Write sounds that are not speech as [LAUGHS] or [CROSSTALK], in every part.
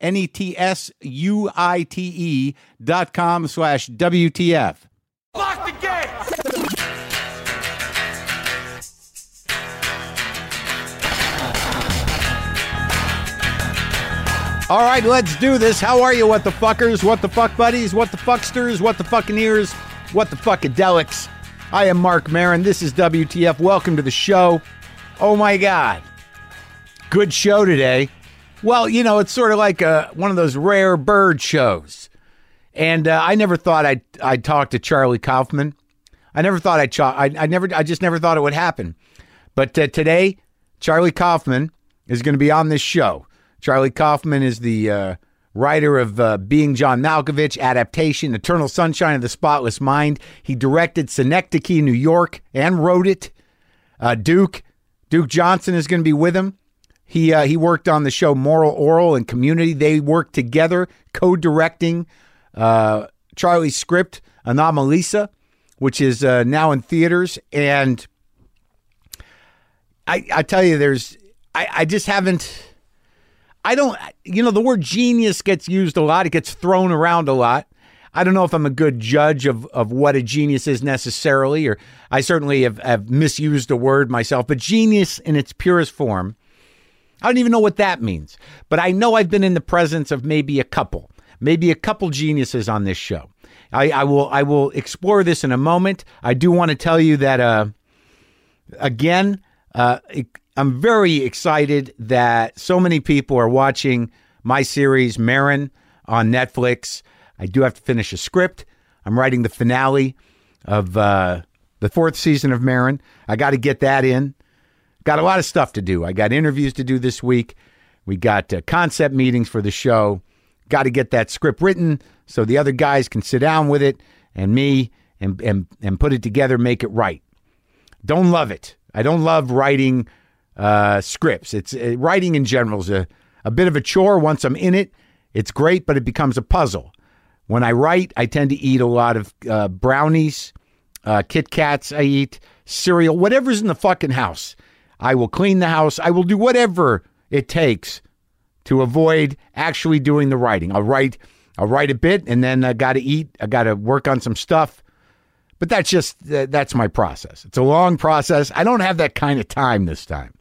N E T S U I T E dot com slash WTF. Lock the gates! All right, let's do this. How are you, what the fuckers, what the fuck buddies, what the fucksters, what the fucking ears, what the fuckadelics? I am Marc Maron. This is WTF. Welcome to the show. Oh my God. Good show today. Well, you know, it's sort of like a, one of those rare bird shows. And uh, I never thought I'd, I'd talk to Charlie Kaufman. I never thought I'd, cha- I, I never, I just never thought it would happen. But uh, today, Charlie Kaufman is going to be on this show. Charlie Kaufman is the uh, writer of uh, Being John Malkovich, Adaptation, Eternal Sunshine of the Spotless Mind. He directed Synecdoche, New York, and wrote it. Uh, Duke Duke Johnson is going to be with him. He uh, he worked on the show Moral Orel and Community. They worked together, co-directing uh, Charlie's script Anomalisa, which is uh, now in theaters. And I I tell you, there's I, I just haven't. I don't, you know, the word genius gets used a lot. It gets thrown around a lot. I don't know if I'm a good judge of, of what a genius is necessarily, or I certainly have, have misused the word myself, but genius in its purest form, I don't even know what that means. But I know I've been in the presence of maybe a couple, maybe a couple geniuses on this show. I, I will I will explore this in a moment. I do want to tell you that uh, again, uh, I'm very excited that so many people are watching my series Maron on Netflix. I do have to finish a script. I'm writing the finale of uh, the fourth season of Maron. I got to get that in. Got a lot of stuff to do. I got interviews to do this week. We got uh, concept meetings for the show. Got to get that script written so the other guys can sit down with it and me and, and, and put it together, make it right. Don't love it. I don't love writing uh, scripts. It's uh, writing in general is a, a bit of a chore. Once I'm in it, it's great, but it becomes a puzzle. When I write, I tend to eat a lot of uh, brownies, uh, Kit Kats. I eat cereal, whatever's in the fucking house. I will clean the house. I will do whatever it takes to avoid actually doing the writing. I'll write. I'll write a bit, and then I got to eat. I got to work on some stuff. But that's just that's my process. It's a long process. I don't have that kind of time this time.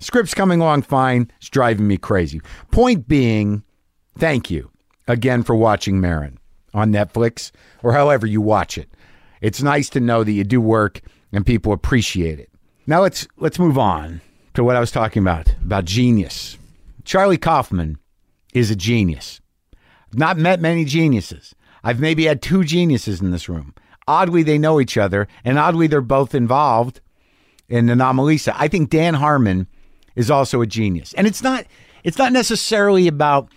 Script's coming along fine. It's driving me crazy. Point being, thank you again for watching Maron on Netflix or however you watch it. It's nice to know that you do work and people appreciate it. Now let's let's move on to what I was talking about about genius. Charlie Kaufman is a genius. I've not met many geniuses. I've maybe had two geniuses in this room. Oddly, they know each other, and oddly, they're both involved in Anomalisa. I think Dan Harmon is also a genius. And it's not it's not necessarily about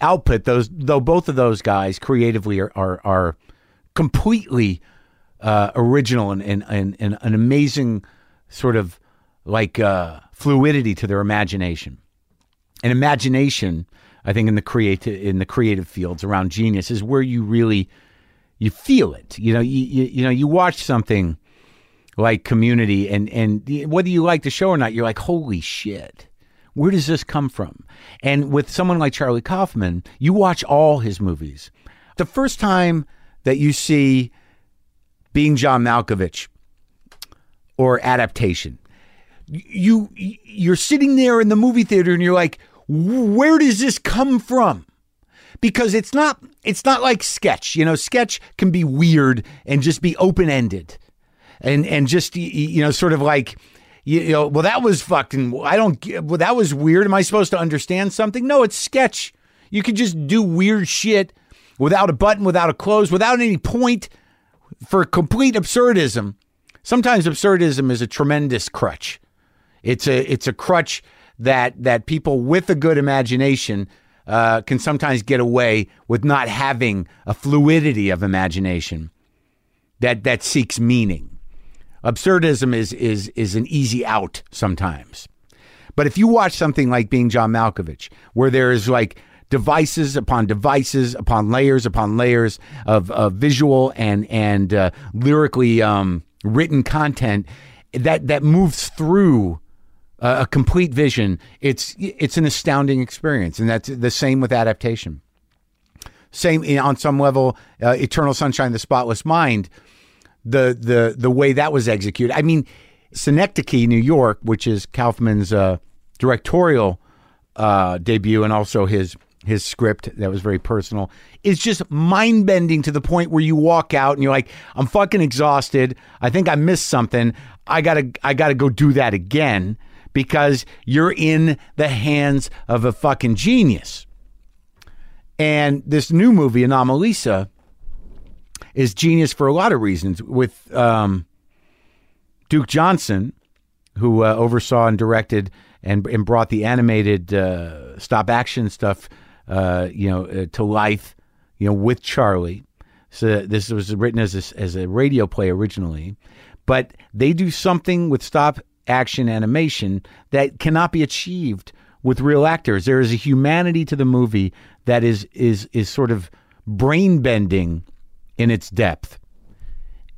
output. Those though both of those guys creatively are are, are completely uh, original and, and, and, and an amazing sort of like uh, fluidity to their imagination. And imagination, I think, in the creative in the creative fields around genius is where you really you feel it. You know, you, you, you know, you watch something like Community, and and whether you like the show or not, you're like, holy shit, where does this come from? And with someone like Charlie Kaufman, you watch all his movies. The first time that you see Being John Malkovich or Adaptation, you you're sitting there in the movie theater and you're like, where does this come from? because it's not it's not like sketch. You know, sketch can be weird and just be open ended, and and just you know sort of like. You know, well, that was fucking. I don't. Well, that was weird. Am I supposed to understand something? No, it's sketch. You can just do weird shit without a button, without a close, without any point for complete absurdism. Sometimes absurdism is a tremendous crutch. It's a it's a crutch that that people with a good imagination uh, can sometimes get away with not having a fluidity of imagination that that seeks meaning. Absurdism is is is an easy out sometimes. But if you watch something like Being John Malkovich, where there is like devices upon devices upon layers upon layers of, of visual and and uh, lyrically um, written content that that moves through a, complete vision, it's it's an astounding experience, and that's the same with adaptation. Same in- on some level, uh, Eternal Sunshine the Spotless Mind the the the way that was executed. I mean, Synecdoche, New York, which is Kaufman's uh, directorial uh, debut and also his his script that was very personal, is just mind bending to the point where you walk out and you're like, I'm fucking exhausted. I think I missed something. I gotta I gotta go do that again because you're in the hands of a fucking genius. And this new movie, Anomalisa, is genius for a lot of reasons. With um, Duke Johnson, who uh, oversaw and directed and, and brought the animated uh, stop action stuff, uh, you know, uh, to life, you know, with Charlie. So this was written as a, as a radio play originally, but they do something with stop action animation that cannot be achieved with real actors. There is a humanity to the movie that is is is sort of brain bending in its depth.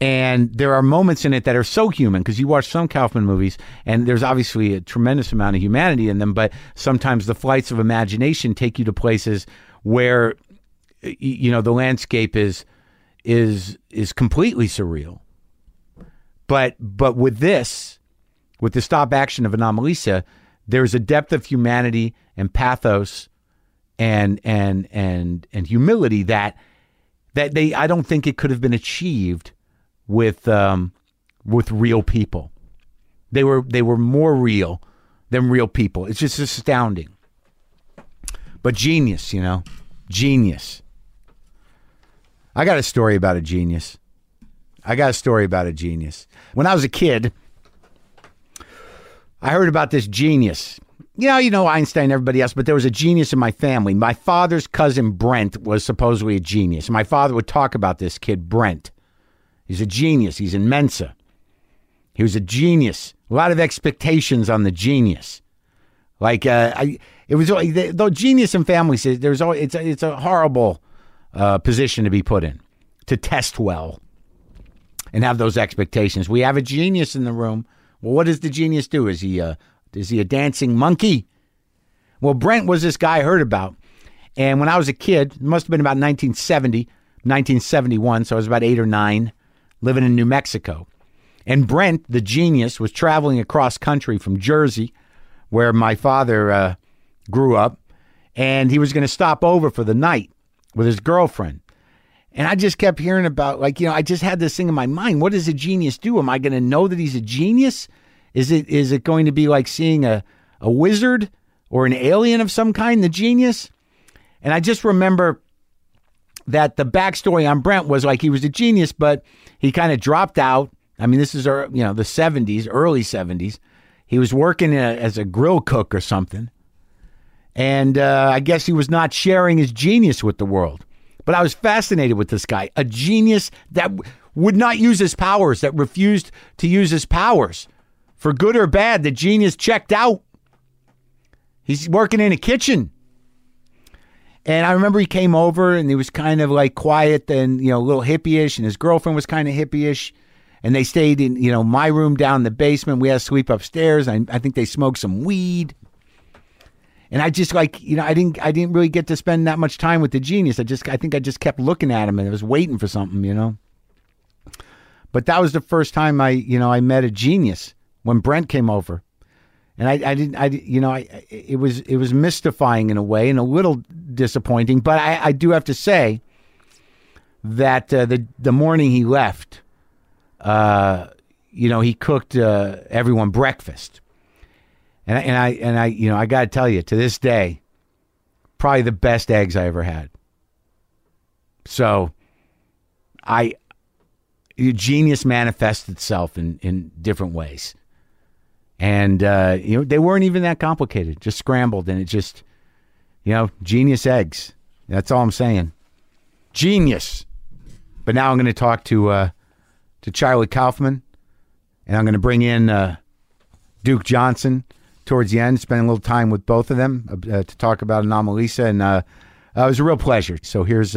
And there are moments in it that are so human because you watch some Kaufman movies and there's obviously a tremendous amount of humanity in them, but sometimes the flights of imagination take you to places where you know the landscape is is is completely surreal. But but with this, with the stop action of Anomalisa, there's a depth of humanity and pathos and and and and humility that that they I don't think it could have been achieved with um, with real people. They were they were more real than real people. It's just astounding. But genius, you know, genius. I got a story about a genius. I got a story about a genius. When I was a kid, I heard about this genius. You know, you know Einstein, everybody else, but there was a genius in my family. My father's cousin Brent was supposedly a genius. My father would talk about this kid, Brent. He's a genius. He's in Mensa. He was a genius. A lot of expectations on the genius. Like uh, I, it was the genius in families. There's always it's a, it's a horrible uh, position to be put in to test well and have those expectations. We have a genius in the room. Well, what does the genius do? Is he a is he a dancing monkey? Well, Brent was this guy I heard about, and when I was a kid, it must have been about 1970, 1971, so I was about eight or nine, living in New Mexico. And Brent, the genius, was traveling across country from Jersey, where my father uh, grew up, and he was going to stop over for the night with his girlfriend. And I just kept hearing about, like, you know, I just had this thing in my mind. What does a genius do? Am I going to know that he's a genius? Is it is it going to be like seeing a, a wizard or an alien of some kind, the genius? And I just remember that the backstory on Brent was like he was a genius, but he kind of dropped out. I mean, this is uh, you know the '70s, early '70s. He was working a, as a grill cook or something, and uh, I guess he was not sharing his genius with the world. But I was fascinated with this guy, a genius that w- would not use his powers, that refused to use his powers. For good or bad, the genius checked out. He's working in a kitchen. And I remember he came over and he was kind of like quiet and, you know, a little hippie-ish, and his girlfriend was kind of hippie-ish. And they stayed in, you know, my room down in the basement. We had to sweep upstairs. I, I think they smoked some weed. And I just like, you know, I didn't I didn't really get to spend that much time with the genius. I just I think I just kept looking at him and I was waiting for something, you know. But that was the first time I, you know, I met a genius when Brent came over. And I, I didn't. I you know I it was it was mystifying in a way and a little disappointing. But I, I do have to say that uh, the the morning he left, uh, you know, he cooked uh, everyone breakfast, and I, and I and I you know I got to tell you to this day, probably the best eggs I ever had. So, I genius manifests itself in in different ways, and uh, you know they weren't even that complicated, just scrambled, and it just you know genius eggs. That's all I'm saying. Genius. But now I'm going to talk to uh, to Charlie Kaufman, and I'm going to bring in uh, Duke Johnson towards the end, spend a little time with both of them uh, to talk about Anomalisa, and uh, uh, it was a real pleasure. So here's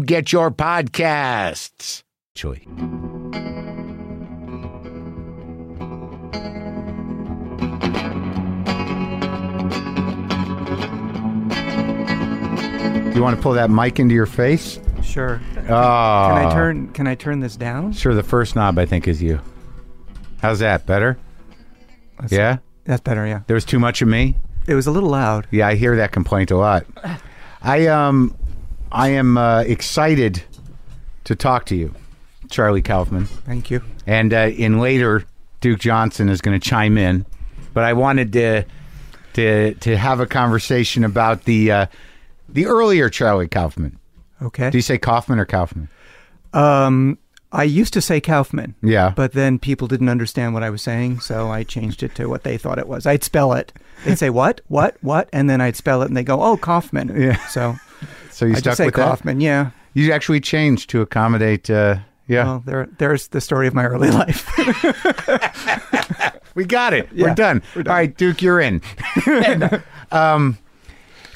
get your podcasts. Joy. You want to pull that mic into your face? Sure. Oh, Can I turn? Can I turn this down? Sure, the first knob I think is you. How's that? Better? That's- Yeah? That's better. Yeah. There was too much of me? It was a little loud. Yeah, I hear that complaint a lot. I um I am uh, excited to talk to you, Charlie Kaufman. Thank you. And uh, in later Duke Johnson is going to chime in, but I wanted to to to have a conversation about the uh, the earlier Charlie Kaufman. Okay. Do you say Kaufman or Kaufman? Um, I used to say Kaufman. Yeah. But then people didn't understand what I was saying, so I changed it to what they thought it was. I'd spell it. They'd say what, what, what, and then I'd spell it, and they go, "Oh, Kaufman." Yeah. So So you I stuck with that? Kaufman. Yeah. You actually changed to accommodate. Uh, yeah, Well, there, there's the story of my early [LAUGHS] life. we got it. We're Yeah, done. All right, Duke, you're in. [LAUGHS] [LAUGHS] Um,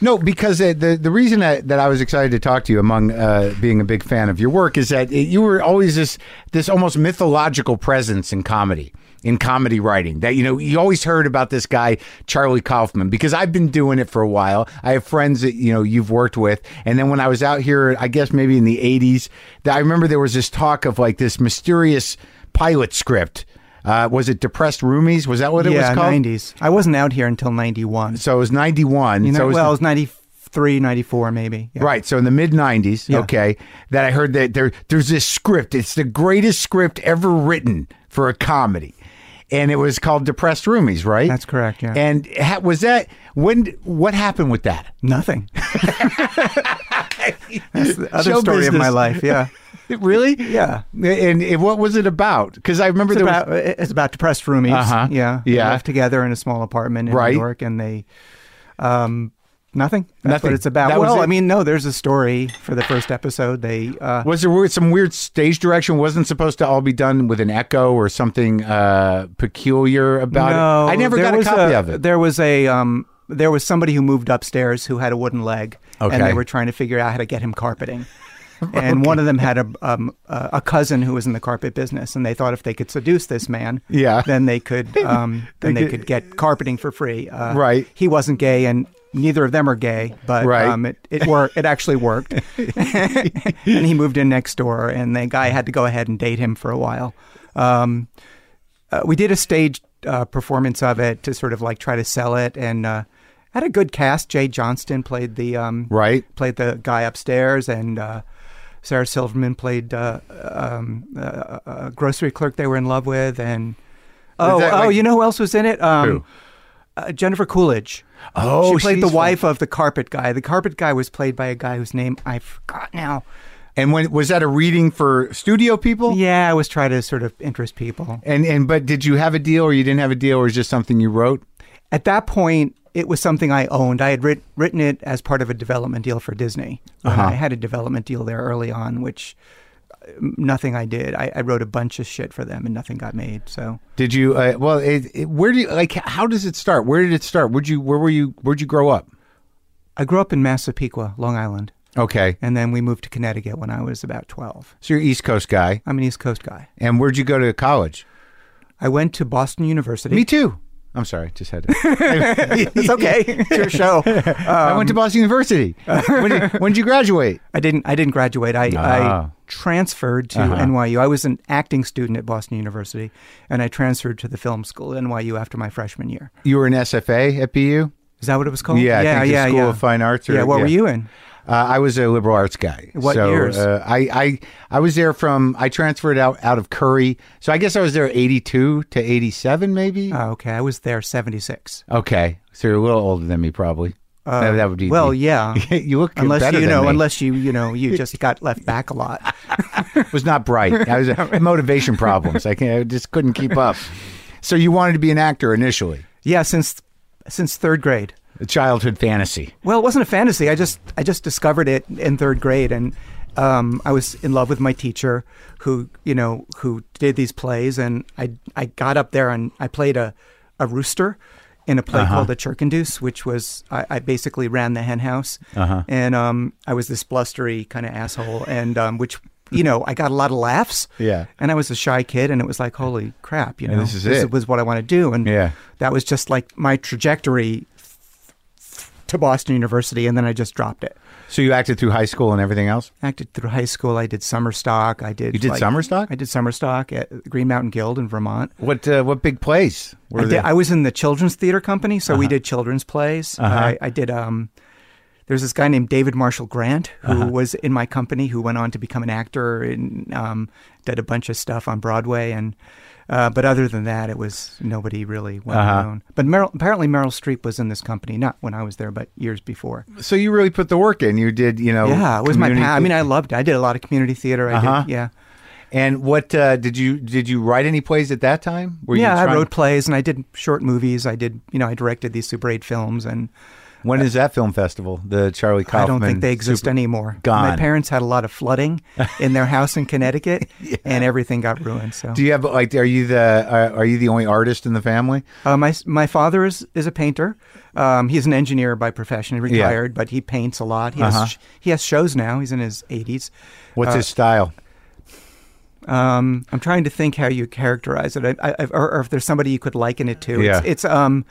no, because uh, the the reason that, that I was excited to talk to you, among uh, being a big fan of your work, is that you were always this this almost mythological presence in comedy. In comedy writing, that you know, you always heard about this guy Charlie Kaufman because I've been doing it for a while. I have friends that you know you've worked with, and then when I was out here, I guess maybe in the '80s, that I remember there was this talk of like this mysterious pilot script. Uh, was it Depressed Roomies? Was that what it yeah, was called? Yeah, 90s. I wasn't out here until 91. So it was 91. You know, so it was well, the- it was 93, 94 maybe. Yeah. Right. So in the mid '90s, Yeah. okay, that I heard that there there's this script. It's the greatest script ever written for a comedy, and it was called Depressed Roomies, right? That's correct, yeah. And ha- was that when? What happened with that? Nothing. [LAUGHS] That's the other Show story of my life. Yeah. [LAUGHS] really? Yeah. And, and what was it about? Because I remember It's there about, was. it's about depressed roomies. Uh-huh. Yeah. Yeah. They live together in a small apartment in Right. New York and they, um, nothing. That's Nothing. what it's about. That well? I mean, no, there's a story for the first episode. They, uh, Was there some weird stage direction? Wasn't supposed to all be done with an echo or something uh, peculiar about no, it? I never got a copy of it. There was a, um, there was somebody who moved upstairs who had a wooden leg, Okay. and they were trying to figure out how to get him carpeting. [LAUGHS] And one of them had a um, a a cousin who was in the carpet business, and they thought if they could seduce this man, Yeah. then they could [LAUGHS] um, then They could, get carpeting for free. Uh, Right. He wasn't gay, and neither of them are gay, but Right. um, it it worked. It actually worked. [LAUGHS] [LAUGHS] and he moved in next door, and the guy had to go ahead and date him for a while. Um, uh, we did a stage uh, performance of it to sort of like try to sell it, and uh, had a good cast. Jay Johnston played the um, Right. played the guy upstairs, and uh, Sarah Silverman played uh, um, a, a grocery clerk they were in love with, and Oh, that oh, you know who else was in it? Um, Who? Uh, Jennifer Coolidge. Oh, she played the wife of the carpet guy. The carpet guy was played by a guy whose name I forgot now. And when was that a reading for studio people? Yeah, I was trying to sort of interest people. And and but did you have a deal or you didn't have a deal or was it just something you wrote? At that point, it was something I owned. I had writ- written it as part of a development deal for Disney. Uh-huh. I had a development deal there early on, which nothing I did. I, I wrote a bunch of shit for them, and nothing got made. So Did you? Uh, well, it, it, where do you like? How does it start? Where did it start? Where'd you? Where were you? Where'd you grow up? I grew up in Massapequa, Long Island, Okay, and then we moved to Connecticut when I was about twelve. so you're East Coast guy. I'm an East Coast guy. And where'd you go to college? I went to Boston University. Me too. I'm sorry, just had to. [LAUGHS] It's okay. it's your show. I went to Boston University. when, did, when did you graduate? I didn't. I didn't graduate. I, Ah. I transferred to Uh-huh. NYU. I was an acting student at Boston University, and I transferred to the film school at NYU after my freshman year. You were an SFA at BU. Is that what it was called? Yeah, yeah, the yeah, School yeah. of Fine Arts. Or, yeah. What were you in? Uh, I was a liberal arts guy. What so, years? Uh, I, I I was there from I transferred out out of Curry, so I guess I was there eighty two to eighty seven, maybe. Oh, okay, I was there seventy six. okay, so you're a little older than me, probably. that, that would be Uh, Well, yeah. [LAUGHS] you look unless you know, unless you you know, you [LAUGHS] just got left back a lot. [LAUGHS] was not bright. I was motivation problems. I, I just couldn't keep up. So you wanted to be an actor initially, Yeah, since since third grade. A childhood fantasy. Well, it wasn't a fantasy. I just I just discovered it in third grade, and um, I was in love with my teacher, who you know who did these plays, and I I got up there and I played a a rooster in a play Uh-huh. called The Churkendoose, which was I, I basically ran the hen house, Uh-huh. and um, I was this blustery kind of asshole, and um, which. You know, I got a lot of laughs. Yeah. And I was a shy kid, and it was like, holy crap, you And know, this is it. was what I want to do. And Yeah. that was just like my trajectory to Boston University, and then I just dropped it. So you acted through high school and everything else. Acted through high school. I did summer stock. I did. You did like- summer stock? I did summer stock at Green Mountain Guild in Vermont. What uh, what big plays? Were I, did. I was in the children's theater company, so we did children's plays. Uh-huh. I, I did. Um, there's this guy named David Marshall Grant who Uh-huh. was in my company, who went on to become an actor and um, did a bunch of stuff on Broadway. And uh, but other than that, it was nobody really well Uh-huh. known. But Meryl, apparently Meryl Streep was in this company, not when I was there, but years before. so you really put the work in. You did, you know. yeah, it was my community- pa- I mean, I [LAUGHS] loved it. I did a lot of community theater. I Uh-huh. did, yeah. And what uh, did you did you write any plays at that time? Were you yeah, I wrote plays and I did short movies. I did, you know, I directed these Super 8 films and When is that film festival? The Charlie Kaufman. I don't think they exist Super- anymore. Gone. My parents had a lot of flooding in their house in Connecticut [LAUGHS] and everything got ruined. So Do you have like? Are you the uh, are you the only artist in the family? uh, my my father is, is a painter. Um, he's an engineer by profession, Yeah. retired, but he paints a lot. He has Uh-huh. sh- he has shows now. He's in his 80s. What's Uh, his style? Um, I'm trying to think how you characterize it, I, I, or, or if there's somebody you could liken it to. Yeah. It's, it's um,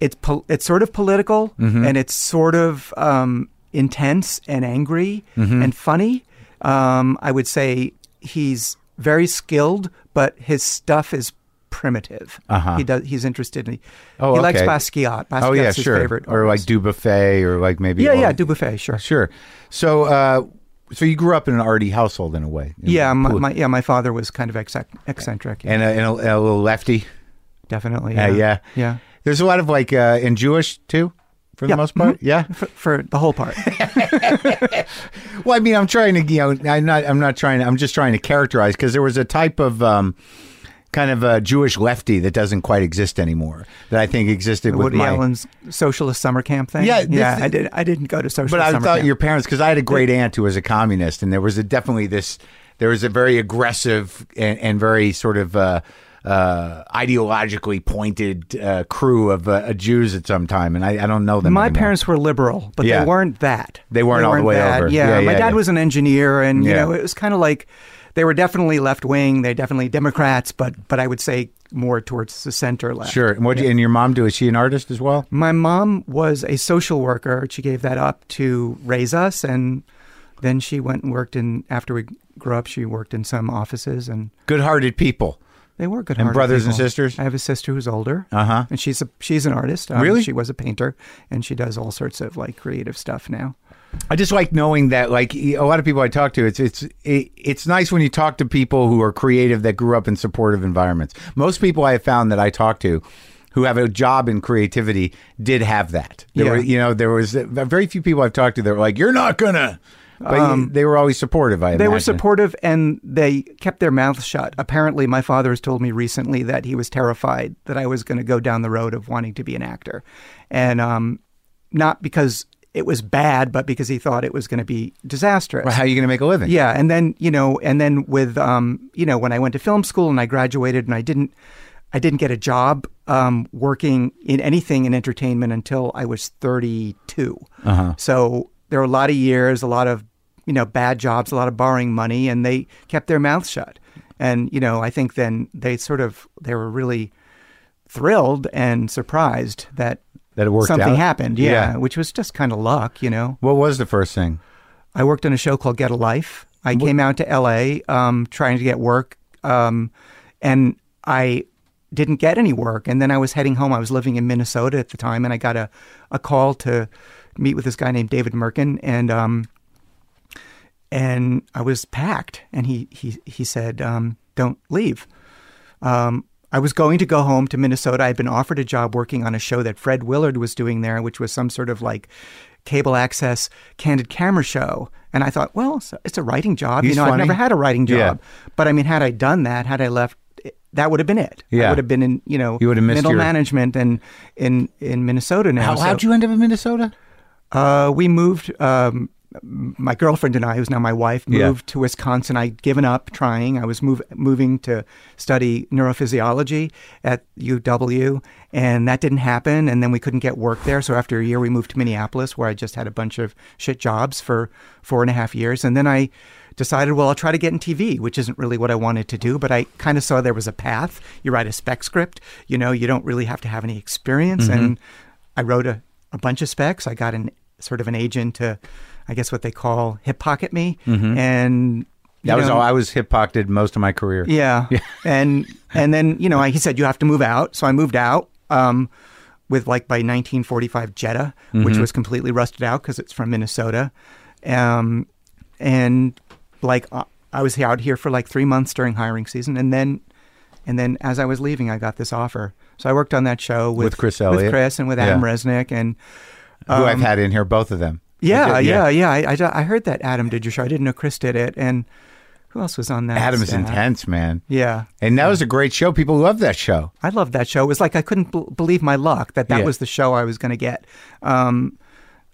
it's pol- it's sort of political, Mm-hmm. and it's sort of um, intense and angry Mm-hmm. and funny. Um, I would say he's very skilled, but his stuff is primitive. Uh-huh. He does. He's interested in. Oh, he likes okay. Basquiat. Basquiat's oh yeah, his sure. favorite. Or like. Dubuffet, or like maybe yeah, yeah, Dubuffet, sure. Sure. So, uh, so you grew up in an arty household in a way. Yeah, my, my yeah, my father was kind of eccentric, eccentric and a, and a, and a little lefty. definitely. Yeah, Yeah, yeah. yeah. There's a lot of like uh, and Jewish too, for Yeah, the most part. mhm. Yeah. for, for the whole part. [LAUGHS] Well, I mean, I'm trying to, you know, I'm not, I'm not trying. I'm just trying to characterize because there was a type of um, kind of a Jewish lefty that doesn't quite exist anymore. That I think existed with Woody my. Allen's socialist summer camp thing. Yeah, yeah. I did. I didn't go to socialist But I thought camp. your parents, because I had a great aunt who was a communist, and there was a, definitely this. There was a very aggressive and, and very sort of uh, uh, ideologically pointed uh, crew of uh, Jews at some time, and I, I don't know them. My anymore. parents were liberal, but Yeah. they weren't that. They weren't all the way that. over. Yeah, Yeah, my dad yeah. was an engineer, and you Yeah. know, it was kind of like they were definitely left wing. They definitely Democrats, but but I would say more towards the center left. Sure. And what? And your mom do? Is she an artist as well? My mom was a social worker. She gave that up to raise us, and then she went and worked in. After we grew up, she worked in some offices, and Good-hearted people. They were good. And brothers and sisters? I have a sister who's older. Uh huh. and she's a she's an artist. Um, Really? She was a painter, and she does all sorts of like creative stuff now. I just like knowing that, like a lot of people I talk to, it's it's it, it's nice when you talk to people who are creative that grew up in supportive environments. Most people I have found that I talk to who have a job in creativity did have that. There Yeah. were, you know, there was uh, very few people I've talked to that were like, "You're not gonna," but they were always supportive. I Um, They were supportive and they kept their mouths shut. Apparently, my father has told me recently that he was terrified that I was going to go down the road of wanting to be an actor. And um, not because it was bad, but because he thought it was going to be disastrous. Well, how are you going to make a living? Yeah, and then you know, and then with um, you know, when I went to film school and I graduated and I didn't, I didn't get a job um, working in anything in entertainment until I was thirty-two. Uh-huh. So there were a lot of years, a lot of you know bad jobs, a lot of borrowing money, and they kept their mouths shut. And you know, I think then they sort of they were really thrilled and surprised that That it worked something out? happened. Yeah, Yeah. which was just kind of luck, you know. What was the first thing? I worked on a show called Get a Life. I came out to LA um, trying to get work, um, and I didn't get any work. And then I was heading home. I was living in Minnesota at the time, and I got a, a call to meet with this guy named David Mirkin, and um, and I was packed. And he he he said, um, "Don't leave." Um, I was going to go home to Minnesota. I'd been offered a job working on a show that Fred Willard was doing there, which was some sort of like cable access candid camera show. And I thought, well, it's a, writing job. He's you know, I've never had a writing Yeah. job. But I mean, had I done that, had I left, that would have been it. Yeah. I would have been in, you know, You would have missed middle your- management and in in Minnesota now. How, So, how'd you end up in Minnesota? uh, we moved. Um, my girlfriend and I, who's now my wife, Yeah. moved to Wisconsin. I'd given up trying. I was move, moving to study neurophysiology at UW, and that didn't happen. And then we couldn't get work there. So after a year, we moved to Minneapolis, where I just had a bunch of shit jobs for four and a half years. And then I decided, well, I'll try to get in TV, which isn't really what I wanted to do, but I kind of saw there was a path. You write a spec script, you know, you don't really have to have any experience. Mm-hmm. And I wrote a, a bunch of specs. I got an sort of an agent to, I guess what they call hip pocket me. And Mm-hmm. That was know, all. I was hip pocketed most of my career. [LAUGHS] yeah. and and then you know he said you have to move out, so I moved out. Um, with like by 1945 Jetta, Mm-hmm. which was completely rusted out because it's from Minnesota, um, and like uh, I was out here for like three months during hiring season, and then and then as I was leaving, I got this offer. So I worked on that show with, With Chris Elliott? with Chris, and with Yeah. Adam Resnick, and Who I've had in here, both of them. Yeah, Okay, yeah, yeah. I, I, I heard that Adam did your show. I didn't know Chris did it, and who else was on that? Adam is intense, man. Yeah, And that was a great show. People love that show. I loved that show. It was like I couldn't b- believe my luck that that Yeah. was the show I was going to get. Um,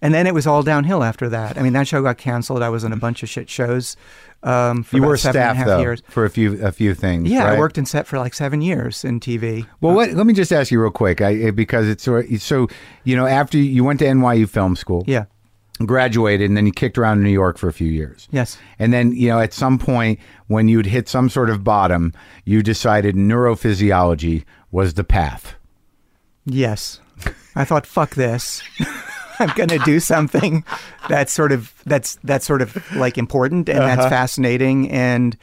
and then it was all downhill after that. I mean, that show got canceled. I was in a bunch of shit shows. Um, for You were seven and a staff half though years. for a few a few things. Yeah, I worked in set for like seven years in TV. Well, what, let me just ask you real quick, I, because it's so you know after you went to NYU Film School, Yeah. Graduated, and then you kicked around in New York for a few years. Yes. And then, you know, at some point when you'd hit some sort of bottom, you decided neurophysiology was the path. Yes. I thought, fuck this. [LAUGHS] I'm going to do something that's sort of that's that's sort of like important and Uh-huh. that's fascinating and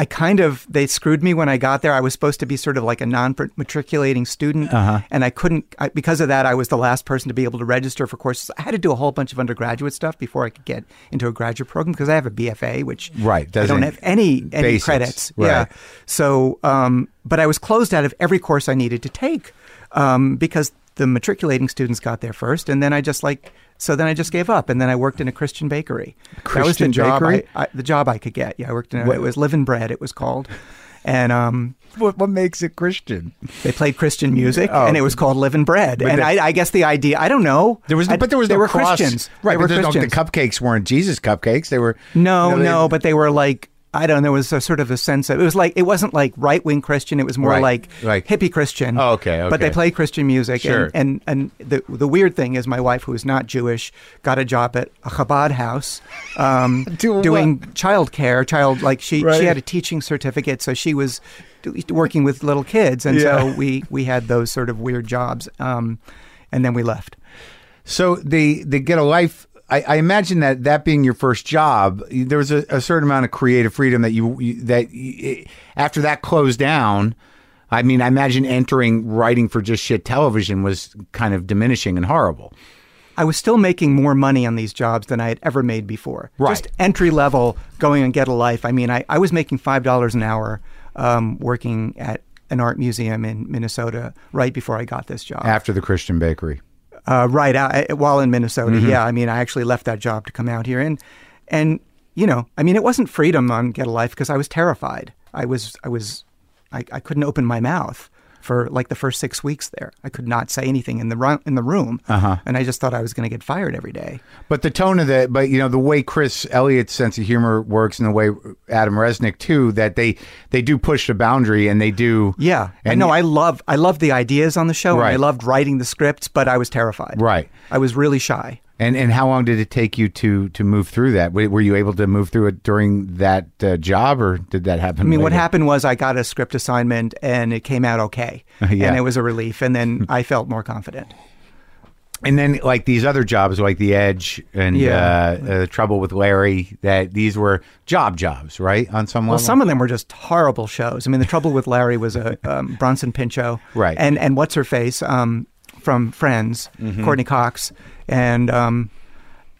I kind of they screwed me when I got there. I was supposed to be sort of like a non-matriculating student, Uh-huh. and I couldn't I, because of that. I was the last person to be able to register for courses. I had to do a whole bunch of undergraduate stuff before I could get into a graduate program because I have a BFA, which Right, I don't have any any Basics, credits. right. Yeah, so, um, but I was closed out of every course I needed to take um, because the matriculating students got there first, and then I just like so then I just gave up, and then I worked in a Christian bakery. that was Christian the job bakery? I, I, the job I could get. Yeah, I worked in a, What- it was Living Bread. It was called, and um, [LAUGHS] What, what makes it Christian? they played Christian music, Oh. and it was called Living Bread. But And the- I, I guess the idea I don't know. There was, I- but there was they no were cross- Christians, right? They but were there's no, the cupcakes weren't Jesus cupcakes. They were No, know, no, but they were like I don't know. There was a sort of a sense of it was like it wasn't like right wing Christian. It was more Right, like like- hippie Christian. Oh, okay, But they play Christian music, Sure. and, and and the the weird thing is, my wife, who is not Jewish, got a job at a Chabad house, um, [LAUGHS] Doing doing child care. Child like she Right. she had a teaching certificate, so she was working with little kids, and Yeah. so we we had those sort of weird jobs, um, and then we left. So the the get a life. I, I imagine that that being your first job, there was a, a certain amount of creative freedom that you you- that y- after that closed down. I mean, I imagine entering writing for just shit television was kind of diminishing and horrible. I was still making more money on these jobs than I had ever made before. Right. Just entry level, going and get a life. I mean, I, I was making five dollars an hour um, working at an art museum in Minnesota right before I got this job. After the Christian Bakery. Uh, right out while in Minnesota. Mm-hmm. Yeah, I mean, I actually left that job to come out here, and and you know, I mean, it wasn't freedom on Get a Life because I was terrified. I was I was I, I couldn't open my mouth for like the first six weeks there. I could not say anything in the ru- in the room, Uh-huh. and I just thought I was going to get fired every day. But the tone of the, but you know, the way Chris Elliott's sense of humor works, and the way Adam Resnick too, that they they do push the boundary, and they do. Yeah, I And- know. I love I love the ideas on the show. and I loved writing the scripts, but I was terrified. Right. I was really shy. And and how long did it take you to to move through that? Were you able to move through it during that uh, job, or did that happen? I mean, what happened was I got a script assignment and it came out okay, [LAUGHS] Yeah. and it was a relief. And then I felt more confident. And then like these other jobs, like The Edge and Yeah. uh, uh, Trouble with Larry, that these were job jobs, right? On some Well, level. some of them were just horrible shows. I mean, the trouble with Larry was a [LAUGHS] um, Bronson Pinchot, Right. And and what's her face um, from Friends, Mm-hmm. Courteney Cox, and um,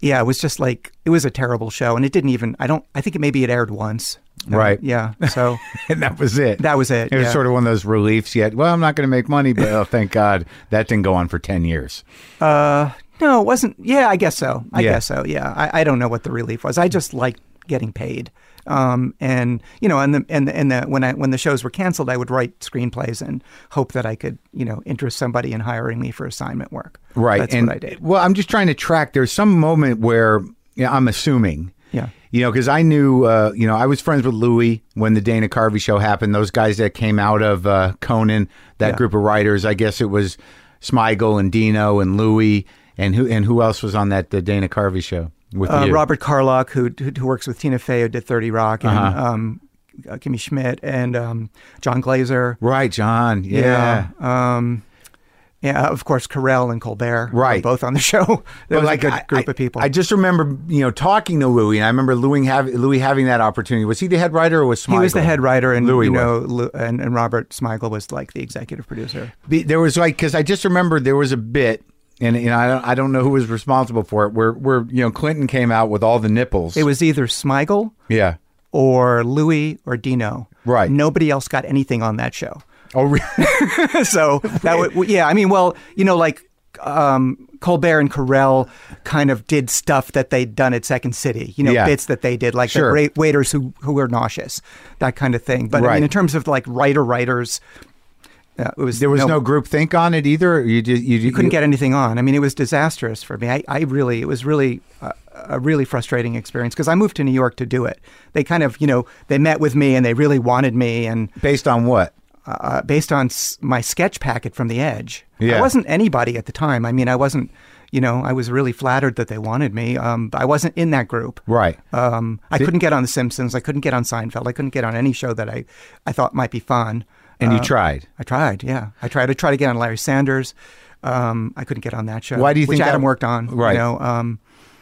yeah, it was just like it was a terrible show, and it didn't even. I don't. I think it maybe it aired once. Um, Right. yeah. So [LAUGHS] and that was it. that was it. It was yeah. sort of one of those reliefs. Yet, well, I'm not going to make money, but oh, thank God that didn't go on for ten years. Uh, no, it wasn't. Yeah, I guess so. I Yeah. guess so. Yeah, I, I don't know what the relief was. I just liked getting paid. Um, and you know, and the and the, and the when I when the shows were canceled, I would write screenplays and hope that I could you know interest somebody in hiring me for assignment work. Right. That's and, what I did. Well, I'm just trying to track. There's some moment where you know, I'm assuming. Yeah. You know, because I knew, uh, you know, I was friends with Louis when the Dana Carvey show happened. Those guys that came out of uh, Conan, that Yeah. group of writers. I guess it was Smigel and Dino and Louis and who and who else was on that the Dana Carvey show with Uh? Robert Carlock, who, who who works with Tina Fey, who did Thirty Rock, and Uh-huh. um, uh, Kimmy Schmidt and um, Jon Glaser. Right, John. Yeah. Yeah. Um, yeah, of course, Carell and Colbert. Right. both on the show. [LAUGHS] There But, was a good group I- of people. I just remember, you know, talking to Louis, and I remember Louis, have, Louis having that opportunity. Was he the head writer or was Smigel? He was the head writer, and Louis you know, and, and Robert Smigel was like the executive producer. There was like because I just remember there was a bit, and you know I don't I don't know who was responsible for it. Where where you know Clinton came out with all the nipples. It was either Smigel yeah. or Louis or Dino. Right. Nobody else got anything on that show. Oh, really? [LAUGHS] so that would, yeah. I mean, well, you know, like um, Colbert and Carell kind of did stuff that they'd done at Second City. You know, Yeah. bits that they did, like Sure. the waiters who who were nauseous, that kind of thing. But I mean, in terms of like writer writers. Uh, it was there was no, group think on it either. You just you, you couldn't get anything on. I mean, it was disastrous for me. I, I really, it was really uh, a really frustrating experience because I moved to New York to do it. They kind of, you know, they met with me and they really wanted me, and based on what? uh, based on s- my sketch packet from The Edge, Yeah. I wasn't anybody at the time. I mean, I wasn't, you know, I was really flattered that they wanted me. Um, I wasn't in that group. Right. Um, I Did- couldn't get on The Simpsons. I couldn't get on Seinfeld. I couldn't get on any show that I, I thought might be fun. And you Uh, tried. I tried, yeah. I tried to try to get on Larry Sanders. Um, I couldn't get on that show. Why do you think that- Adam worked on? Right. You know, um,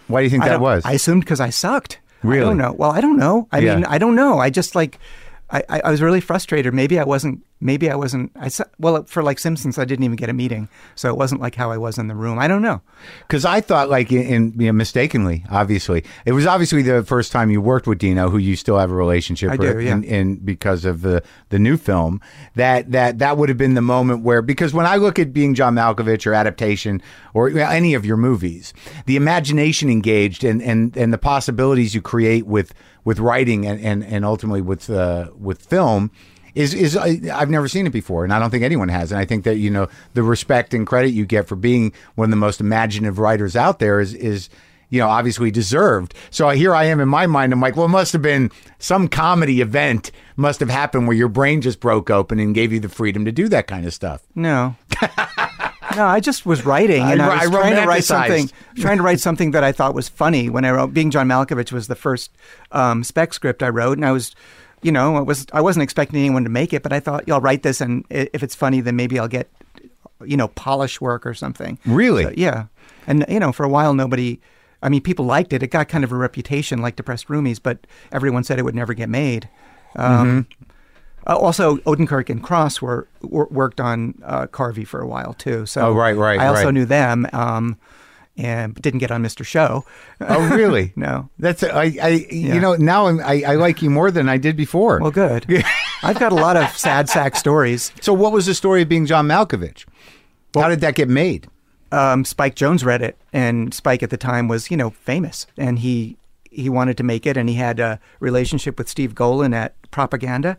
Why do you think I that was? I assumed because I sucked. Really? I don't know. Well, I don't know. I Yeah. mean, I don't know. I just like, I, I, was really frustrated. Maybe I wasn't. Maybe I wasn't. I well for like Simpsons, I didn't even get a meeting, so it wasn't like how I was in the room. I don't know. Because I thought, like, in, in you know, mistakenly, obviously, it was obviously the first time you worked with Dino, who you still have a relationship I with, do, yeah. and, and because of the the new film, that that that would have been the moment where, because when I look at being John Malkovich or adaptation or you know, any of your movies, the imagination engaged and and and the possibilities you create with with writing and and, and ultimately with uh, with film is is I- I've never seen it before, and I don't think anyone has. And I think that you know the respect and credit you get for being one of the most imaginative writers out there is is you know obviously deserved. So here I am in my mind. I'm like, well, it must have been some comedy event must have happened where your brain just broke open and gave you the freedom to do that kind of stuff. No. [LAUGHS] no, I just was writing, and I- I, was I trying to write something, trying to write something that I thought was funny. When I wrote, being John Malkovich was the first um, spec script I wrote, and I was, you know, I was I wasn't expecting anyone to make it, but I thought, yeah, I'll write this, and if it's funny, then maybe I'll get, you know, polish work or something. Really? So, yeah, and you know, for a while, nobody. I mean, people liked it. It got kind of a reputation like Depressed Roomies, but everyone said it would never get made. Um, Mm-hmm. Uh, also, Odenkirk and Cross were, wor worked on uh, Carvey for a while too. So Oh, right, right, I also right. knew them, um, and didn't get on Mr. Show. Oh, really? [LAUGHS] No. That's I. I Yeah. You know now I'm, I I like you more than I did before. Well, good. [LAUGHS] I've got a lot of sad sack stories. so what was the story of being John Malkovich? How did that get made? um, Spike Jonze read it, and Spike at the time was, you know, famous, and he he wanted to make it, and he had a relationship with Steve Golin at Propaganda,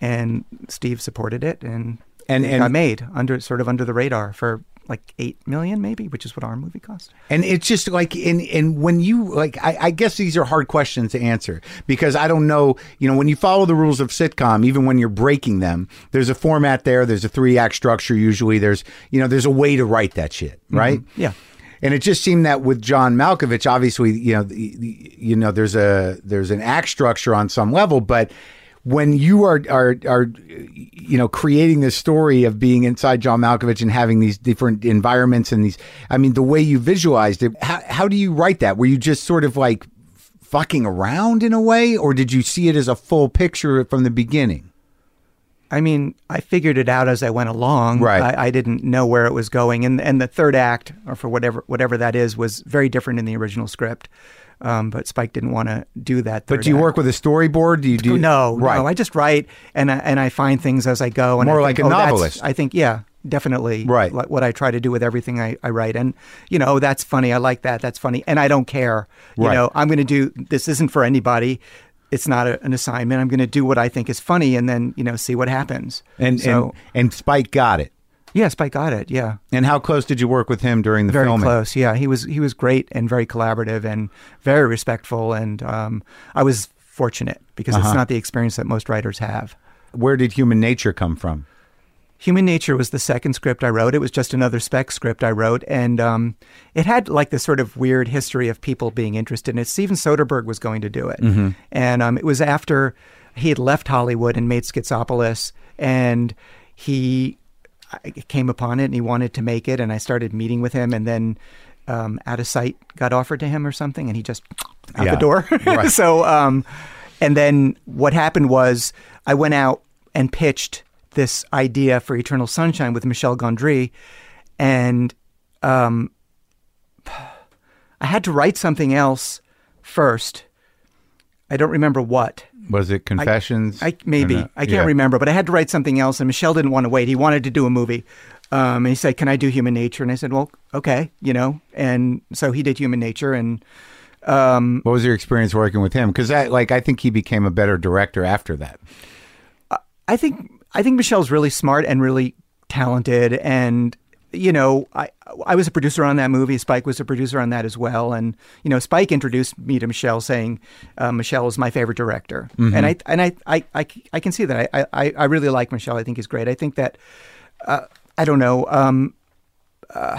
and Steve supported it, and And- and- got made under sort of under the radar for like eight million, maybe, which is what our movie cost. And it's just like in in when you like I, I guess these are hard questions to answer because I don't know you know when you follow the rules of sitcom even when you're breaking them there's a format there there's a three act structure usually there's you know there's a way to write that shit mm-hmm. right Yeah. and it just seemed that with John Malkovich obviously you know the, the- you know there's a there's an act structure on some level but when you are are are you know creating this story of being inside John Malkovich and having these different environments and these I mean the way you visualized it how how do you write that were you just sort of like fucking around in a way or did you see it as a full picture from the beginning I mean, I figured it out as I went along. Right. I, I didn't know where it was going, and and the third act, or for whatever whatever that is, was very different in the original script. Um, but Spike didn't want to do that. but do you act. work with a storyboard do you do no, right no. I just write and I, and I find things as I go. And I More think, like a oh, novelist. I think, yeah, definitely. Right. Like what I try to do with everything I, I write, and you know, that's funny. I like that. That's funny, and I don't care. You Right. know, I'm going to do. This isn't for anybody. It's not a, an assignment. I'm going to do what I think is funny, and then you know, see what happens. and so and and Spike got it yeah, Spike got it. Yeah. and how close did you work with him during the Very filming close, yeah. He was he was great and very collaborative and very respectful, and um, I was fortunate because Uh-huh. it's not the experience that most writers have. where did human nature come from Human Nature was the second script I wrote. It was just another spec script I wrote, and um, it had like this sort of weird history of people being interested in it. Steven Soderbergh was going to do it, and um, it was after he had left Hollywood and made Schizopolis, and he I came upon it and he wanted to make it, and I started meeting with him, and then um, Out of Sight got offered to him or something, and he just out Yeah, the door. [LAUGHS] right. so, um, and then what happened was I went out and pitched this idea for Eternal Sunshine with Michel Gondry, and um, I had to write something else first. I don't remember what. Was it Confessions? I maybe uh, I can't yeah. remember, but I had to write something else, and Michel didn't want to wait. He wanted to do a movie, um, and he said, "Can I do Human Nature?" And I said, "Well, okay, you know." And so he did Human Nature, and um, What was your experience working with him? Because I like I think he became a better director after that. I think I think Michel's really smart and really talented, and you know, I I was a producer on that movie. Spike was a producer on that as well, and you know, Spike introduced me to Michel, saying uh, Michel is my favorite director, and I and I, I I I can see that I I I really like Michel. I think he's great. I think that uh, I don't know. Um, uh,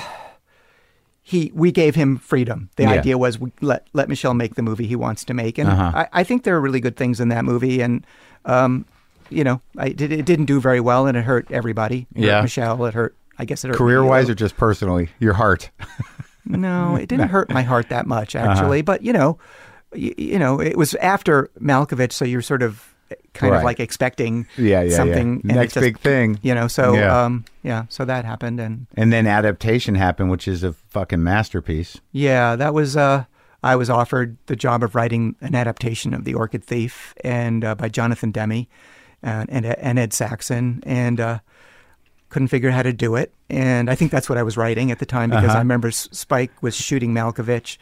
he we gave him freedom. The Yeah. idea was we let let Michel make the movie he wants to make, and Uh-huh. I, I think there are really good things in that movie. And um, you know, I did it didn't do very well, and it hurt everybody. It hurt Yeah. Michel. It hurt. I guess it hurt career wise or just personally? Your heart. [LAUGHS] No, it [LAUGHS] didn't hurt my heart that much Uh-huh. actually. But you know, you, you know, it was after Malkovich, so you're sort of kind Right. of like expecting Yeah, yeah, something yeah. Next just- big thing. You know, so Yeah. um, yeah, so that happened, and And then adaptation happened, which is a fucking masterpiece. yeah, that was. Uh, I was offered the job of writing an adaptation of The Orchid Thief, and uh, by Jonathan Demme and and, and Ed Saxon, and uh, couldn't figure out how to do it. And I think that's what I was writing at the time because Uh-huh. I remember S- Spike was shooting Malkovich,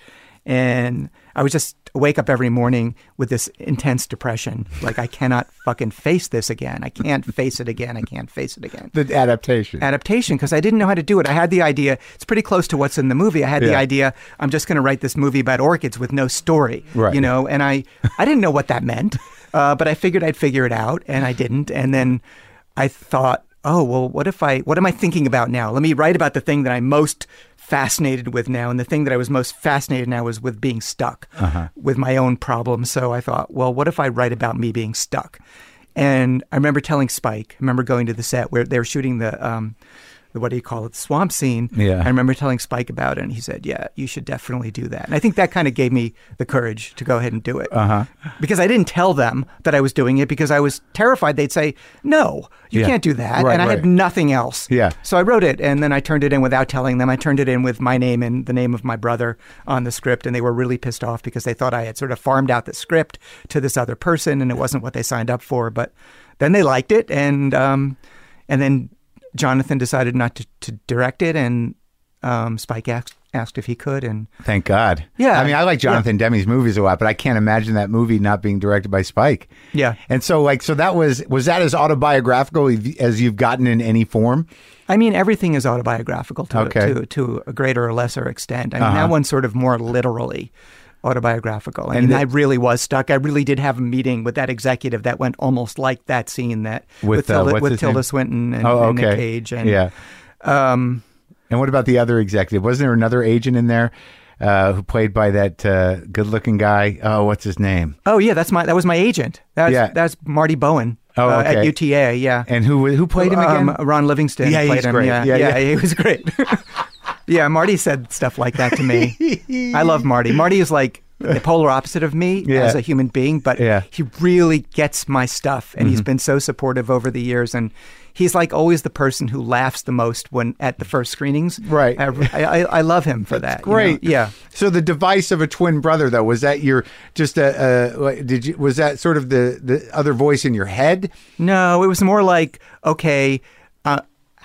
and I was just wake up every morning with this intense depression, like I cannot fucking face this again. I can't [LAUGHS] face it again. I can't face it again The adaptation. adaptation because I didn't know how to do it. I had the idea. It's pretty close to what's in the movie. I had the idea. I'm just going to write this movie about orchids with no story, Right. you know. And I, I didn't know what that meant, uh, but I figured I'd figure it out, and I didn't. And then I thought, oh well, what if I? What am I thinking about now? Let me write about the thing that I'm most fascinated with now, and the thing that I was most fascinated now was with being stuck with my own problems. So I thought, well, what if I write about me being stuck? And I remember telling Spike. I remember going to the set where they were shooting the um, the what do you call it, the swamp scene. Yeah. I remember telling Spike about it, and he said, "Yeah, you should definitely do that." And I think that kind of gave me the courage to go ahead and do it. Uh huh. Because I didn't tell them that I was doing it because I was terrified they'd say, "No, you Yeah. can't do that," Right, and I right. had nothing else. Yeah. So I wrote it, and then I turned it in without telling them. I turned it in with my name and the name of my brother on the script, and they were really pissed off because they thought I had sort of farmed out the script to this other person, and it wasn't what they signed up for. But then they liked it, and um, and then Jonathan decided not to, to direct it, and um, Spike asked asked if he could, and Thank God. Yeah. I mean, I like Jonathan Demme's movies a lot, but I can't imagine that movie not being directed by Spike. Yeah. And so, like, so that was was that as autobiographical as you've gotten in any form? I mean, everything is autobiographical to Okay. to, to a greater or lesser extent. I mean, Uh-huh. that one's sort of more literally autobiographical. And mean, the- I really was stuck. I really did have a meeting with that executive that went almost like that scene that With, uh, Tilda, what's with Tilda? Swinton and, Oh, and. Nick Cage. And, yeah. Um, And what about the other executive? Wasn't there another agent in there uh, who played by that uh, good-looking guy? Oh, what's his name? oh yeah, that's my that was my agent. That's Yeah. that's Marty Bowen. Oh, uh, at UTA. Yeah. And who who played him again? Um, Ron Livingston Yeah, played he's him. great. Yeah, Yeah, yeah, yeah. he was great. [LAUGHS] yeah, Marty said stuff like that to me. I love [LAUGHS] Marty. Marty is like the polar opposite of me Yeah. as a human being, but Yeah. Mm-hmm. he really gets my stuff, and he's been so supportive over the years. And he's like always the person who laughs the most when at the first screenings. Right. I, I, I love him for that. you know? Great. Yeah. So the device of a twin brother, though, was that your just a, a did you was that sort of the the other voice in your head? No, it was more like, okay,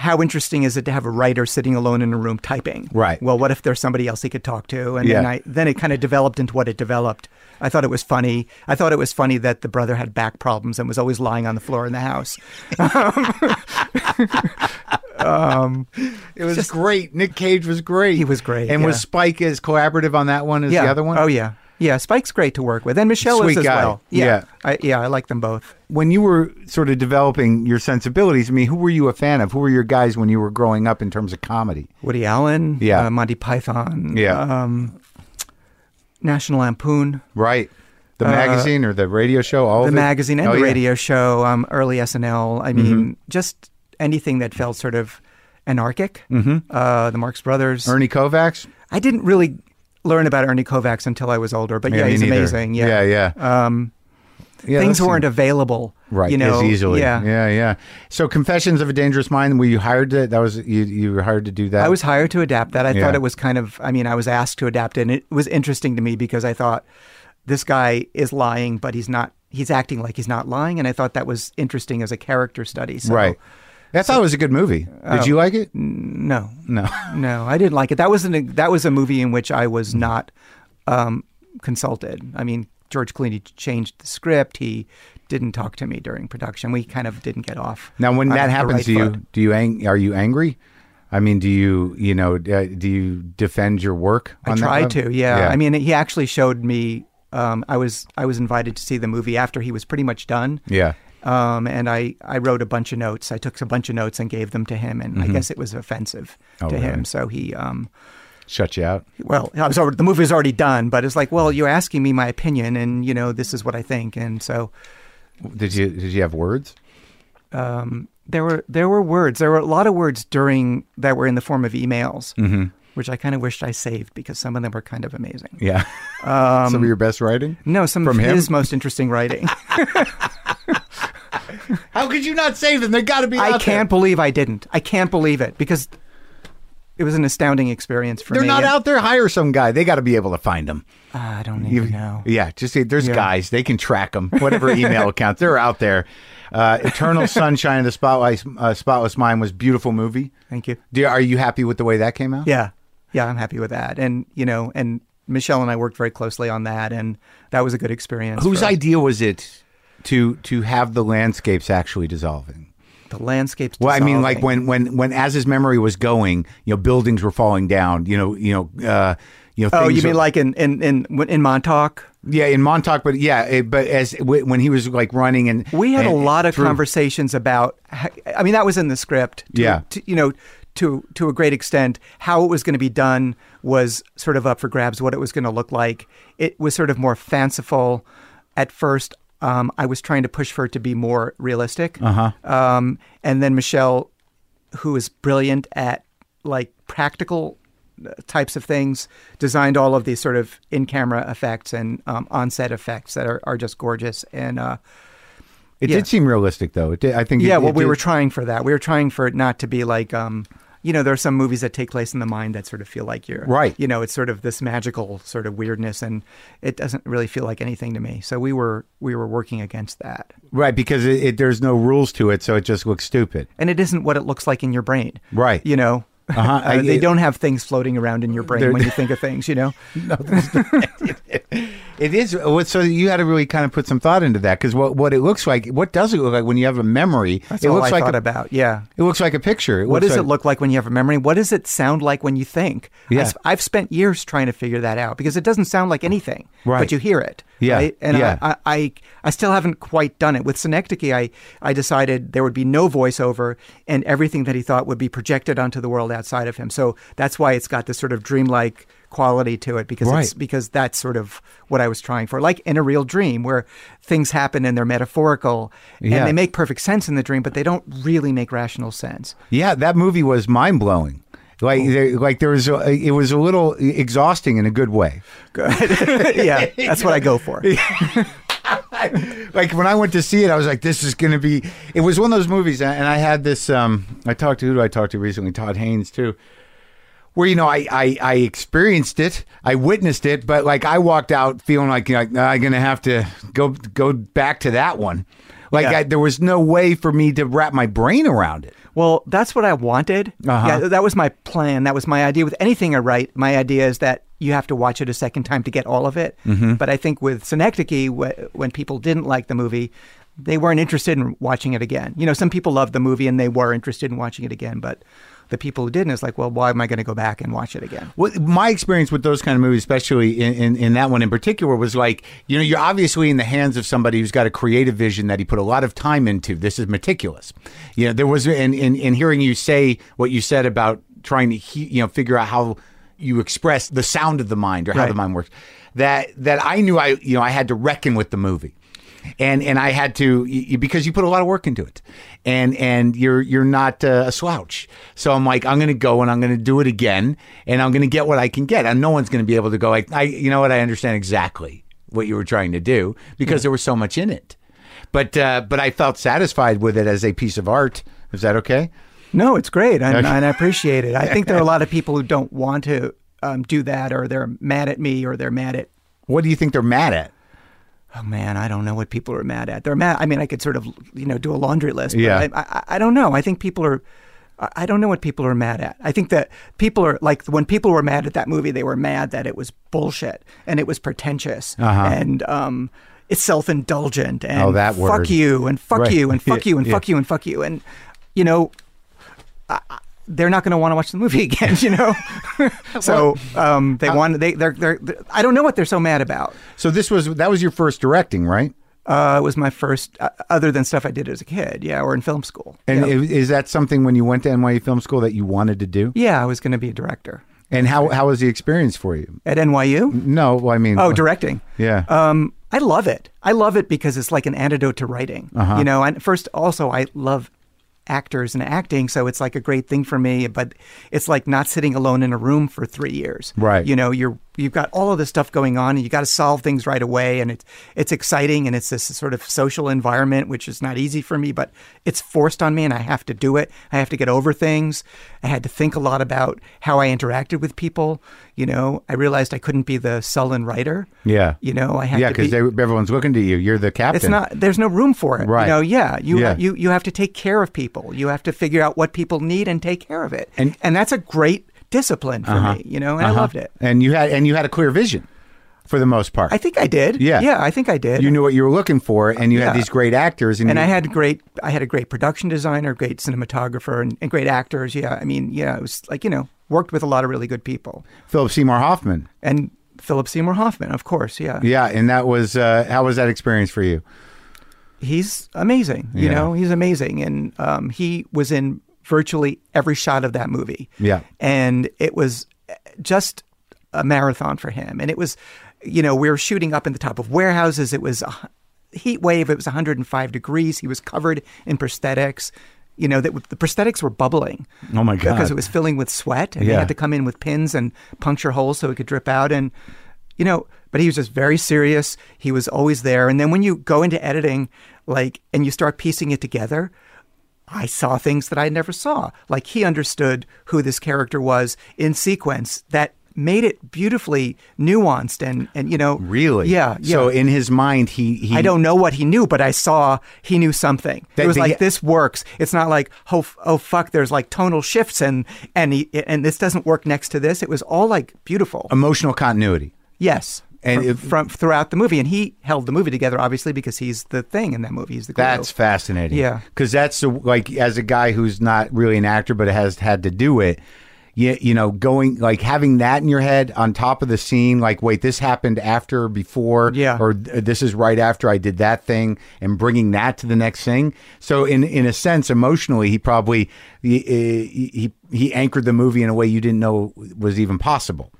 how interesting is it to have a writer sitting alone in a room typing? Right. Well, what if there's somebody else he could talk to? And then Yeah. I then it kind of developed into what it developed. I thought it was funny. I thought it was funny that the brother had back problems and was always lying on the floor in the house. [LAUGHS] um, It was great. Nick Cage was great. He was great, And was. Spike as collaborative on that one as yeah. the other one? Oh yeah. Yeah, Spike's great to work with, and Michel Sweet is as guy. well. Yeah. Yeah, I, yeah, I like them both. When you were sort of developing your sensibilities, I mean, who were you a fan of? Who were your guys when you were growing up in terms of comedy? Woody Allen, Yeah. uh, Monty Python, Yeah. um, National Lampoon, Right. The magazine or the radio show? All Uh, the magazine and Oh, the yeah. Mm-hmm. radio show, um, early SNL. I mean, just anything that felt sort of anarchic. Mm-hmm. Uh, the Marx Brothers. Ernie Kovacs? I didn't really learn about Ernie Kovacs until I was older, but yeah, me he's neither. amazing. Yeah, Yeah, yeah. Um, Yeah, things weren't available, right You know, as easily. Yeah. yeah, yeah. So, Confessions of a Dangerous Mind. Were you hired to? That was you. You were hired to do that. I was hired to adapt that. I Yeah. thought it was kind of, I mean, I was asked to adapt it, and it was interesting to me because I thought this guy is lying, but he's not, he's acting like he's not lying. And I thought that was interesting as a character study. So, right. I thought it was a good movie. Oh. Did you like it? No, No. [LAUGHS] no, I didn't like it. That was an, that was a movie in which I was Mm. not um, consulted. I mean, George Clooney changed the script. He didn't talk to me during production. We kind of didn't get off. Now, when that happens right to you, foot. do you ang- are you angry? I mean, do you you know uh, do you defend your work? I tried to, yeah. I mean, he actually showed me. Um, I was I was invited to see the movie after he was pretty much done. yeah. Um, and I, I wrote a bunch of notes. I took a bunch of notes and gave them to him, and I guess it was offensive Mm-hmm. Oh, to really? him. So he, um, Shut you out. well, I was already, the movie was already done, but it's like, well, you're asking me my opinion, and you know, this is what I think, and so Did you did you have words? um, there were there were words. There were a lot of words during that were in the form of emails, Mm-hmm. Which I kind of wished I saved because some of them were kind of amazing. Yeah. Um, Some of your best writing. No, some From of him? his most interesting writing. [LAUGHS] How could you not save them? They got to be. I out can't There. believe I didn't. I can't believe it because it was an astounding experience for me. They're not And- out there. Hire some guy. They got to be able to find them. Ah, I don't even know. Yeah, just say there's Yeah. guys. They can track them. Whatever email [LAUGHS] account they're out there. Uh, Eternal Sunshine of the Spotless uh, Spotless Mind was beautiful movie. Thank you. Do, are you happy with the way that came out? Yeah, yeah, I'm happy with that. And you know, and Michel and I worked very closely on that, and that was a good experience. Whose idea was it to to have the landscapes actually dissolving? The landscapes. Well, I mean, like when when when as his memory was going, you know, buildings were falling down. You know, you know, uh, you know. Oh, you mean were- like in in in in Montauk? yeah, in Montauk, but yeah, it, but as w- when he was like running and We had a lot of through- conversations about. I mean, that was in the script. To, Yeah. to, you know, to to a great extent, how it was going to be done was sort of up for grabs. What it was going to look like, it was sort of more fanciful. At first, um, I was trying to push for it to be more realistic. Uh-huh. Um, and then Michel who is brilliant at like practical uh, types of things, designed all of these sort of in camera effects and um, on set effects that are, are just gorgeous. And uh, It Yeah. did seem realistic, though. It did, I think. it- yeah, well, it we did- were trying for that. We were trying for it not to be like, um, you know, there are some movies that take place in the mind that sort of feel like you're Right. You know, it's sort of this magical sort of weirdness, and it doesn't really feel like anything to me. So we were we were working against that, right because it, it, there's no rules to it, so it just looks stupid. and it isn't what it looks like in your brain, Right. You know. Uh-huh. [LAUGHS] Uh, I- they don't have things floating around in your brain when you [LAUGHS] think of things, you know. [LAUGHS] It is so you had to really kind of put some thought into that because what what it looks like, what does it look like when you have a memory? That's it all looks I like thought a, about. Yeah. It looks like a picture. What does like- it look like when you have a memory? What does it sound like when you think? Yeah. I've spent years trying to figure that out because it doesn't sound like anything, Right. but you hear it. Yeah, Right? And yeah. I, I, I, still haven't quite done it. With Synecdoche, I, I decided there would be no voiceover and everything that he thought would be projected onto the world outside of him. So that's why it's got this sort of dreamlike quality to it because it's, because that's sort of what I was trying for. Like in a real dream where things happen and they're metaphorical Yeah. and they make perfect sense in the dream, but they don't really make rational sense. Yeah, that movie was mind blowing. Like, there, like there was, a, it was a little exhausting in a good way. Good. [LAUGHS] yeah, that's what I go for. [LAUGHS] like when I went to see it, I was like, "This is going to be." It was one of those movies, and I had this. Um, I talked to who do I talked to recently? Todd Haynes too. Where you know I, I I experienced it, I witnessed it, but like I walked out feeling like, like I'm going to have to go go back to that one. Like Yeah. I, there was no way for me to wrap my brain around it. Well, that's what I wanted. Uh-huh. Yeah, that was my plan. That was my idea. With anything I write, my idea is that you have to watch it a second time to get all of it. Mm-hmm. But I think with Synecdoche, when people didn't like the movie, they weren't interested in watching it again. You know, some people loved the movie and they were interested in watching it again, but the people who didn't is like, well, why am I going to go back and watch it again? Well, my experience with those kind of movies, especially in, in, in that one in particular, was like, you know, you're obviously in the hands of somebody who's got a creative vision that he put a lot of time into. This is meticulous. You know, there was, in, in, in hearing you say what you said about trying to, he, you know, figure out how you express the sound of the mind or how Right. the mind works, that, that I knew I, you know, I had to reckon with the movie. And and I had to y- y- because you put a lot of work into it, and and you're you're not uh, a slouch. So I'm like I'm going to go and I'm going to do it again, and I'm going to get what I can get, and no one's going to be able to go like I you know what I understand exactly what you were trying to do because there was so much in it, but uh, but I felt satisfied with it as a piece of art. Is that okay? No, it's great, and, and I appreciate it. I think there are a lot of [LAUGHS] people who don't want to um, do that, or they're mad at me, or they're mad at What do you think they're mad at? Oh man, I don't know what people are mad at. They're mad. I mean, I could sort of, you know, do a laundry list. But Yeah. I, I, I don't know. I think people are. I don't know what people are mad at. I think that people are like when people were mad at that movie, they were mad that it was bullshit and it was pretentious Uh-huh. and um, it's self-indulgent and Oh, that fuck word. you and fuck Right. you and fuck [LAUGHS] you and Yeah. fuck you and fuck you and you know. I- they're not going to want to watch the movie [LAUGHS] again, you know. [LAUGHS] so um, they want they they're, they're they're I don't know what they're so mad about. So this was that was your first directing, right? Uh, it was my first, uh, other than stuff I did as a kid, yeah, or in film school. And yeah. is that something when you went to NYU Film School that you wanted to do? yeah, I was going to be a director And how how was the experience for you? at NYU. No, well, I mean, Oh, directing. Yeah. Um, I love it. I love it because it's like an antidote to writing. Uh-huh. You know, and first, also, I love actors and acting, so it's like a great thing for me. But it's like not sitting alone in a room for three years. Right. You know, you're you've got all of this stuff going on, and you got to solve things right away, and it's it's exciting, and it's this sort of social environment, which is not easy for me, but it's forced on me, and I have to do it. I have to get over things. I had to think a lot about how I interacted with people. You know, I realized I couldn't be the sullen writer. yeah, You know, I had yeah, because be. everyone's looking to you. You're the captain. It's not. There's no room for it. Right. You know. Yeah. You Yeah. you you have to take care of people. You have to figure out what people need and take care of it. And- and that's a great discipline for me. You know, and I Uh-huh. loved it. And you had and you had a clear vision for the most part. I think I did. Yeah. Yeah. I think I did. you knew what you were looking for, and you had these great actors, and, and you, I had great. I had a great production designer, great cinematographer, and, and great actors. Yeah. I mean, yeah. It was like you know worked with a lot of really good people Philip Seymour Hoffman. and Philip Seymour Hoffman, of course. Yeah. Yeah, and that was uh, how was that experience for you? he's amazing. You Yeah. know, he's amazing, and um, he was in virtually every shot of that movie. Yeah. and it was just a marathon for him. And it was, you know, we were shooting up in the top of warehouses. It was a heat wave. It was 105 degrees. He was covered in prosthetics. You know that the prosthetics were bubbling Oh my god! because it was filling with sweat, and they Yeah. had to come in with pins and puncture holes so it could drip out. And you know, but he was just very serious. He was always there. And then when you go into editing, like, and you start piecing it together, I saw things that I never saw. Like he understood who this character was in sequence that made it beautifully nuanced and and you know really. yeah yeah. So in his mind, he, he I don't know what he knew, but I saw he knew something. That- it was like this works. It's not like oh oh fuck. There's like tonal shifts and and he, and this doesn't work next to this. It was all like beautiful. emotional continuity. yes, and from, from throughout the movie, and he held the movie together obviously because he's the thing in that movie. He's the glue. That's fascinating. Yeah. because that's the, like as a guy who's not really an actor but has had to do it. You, you know, going like having that in your head on top of the scene, like wait, this happened after, before, Yeah. or uh, this is right after I did that thing, and bringing that to the next thing. So, in in a sense, emotionally, he probably he uh, he, he anchored the movie in a way you didn't know was even possible.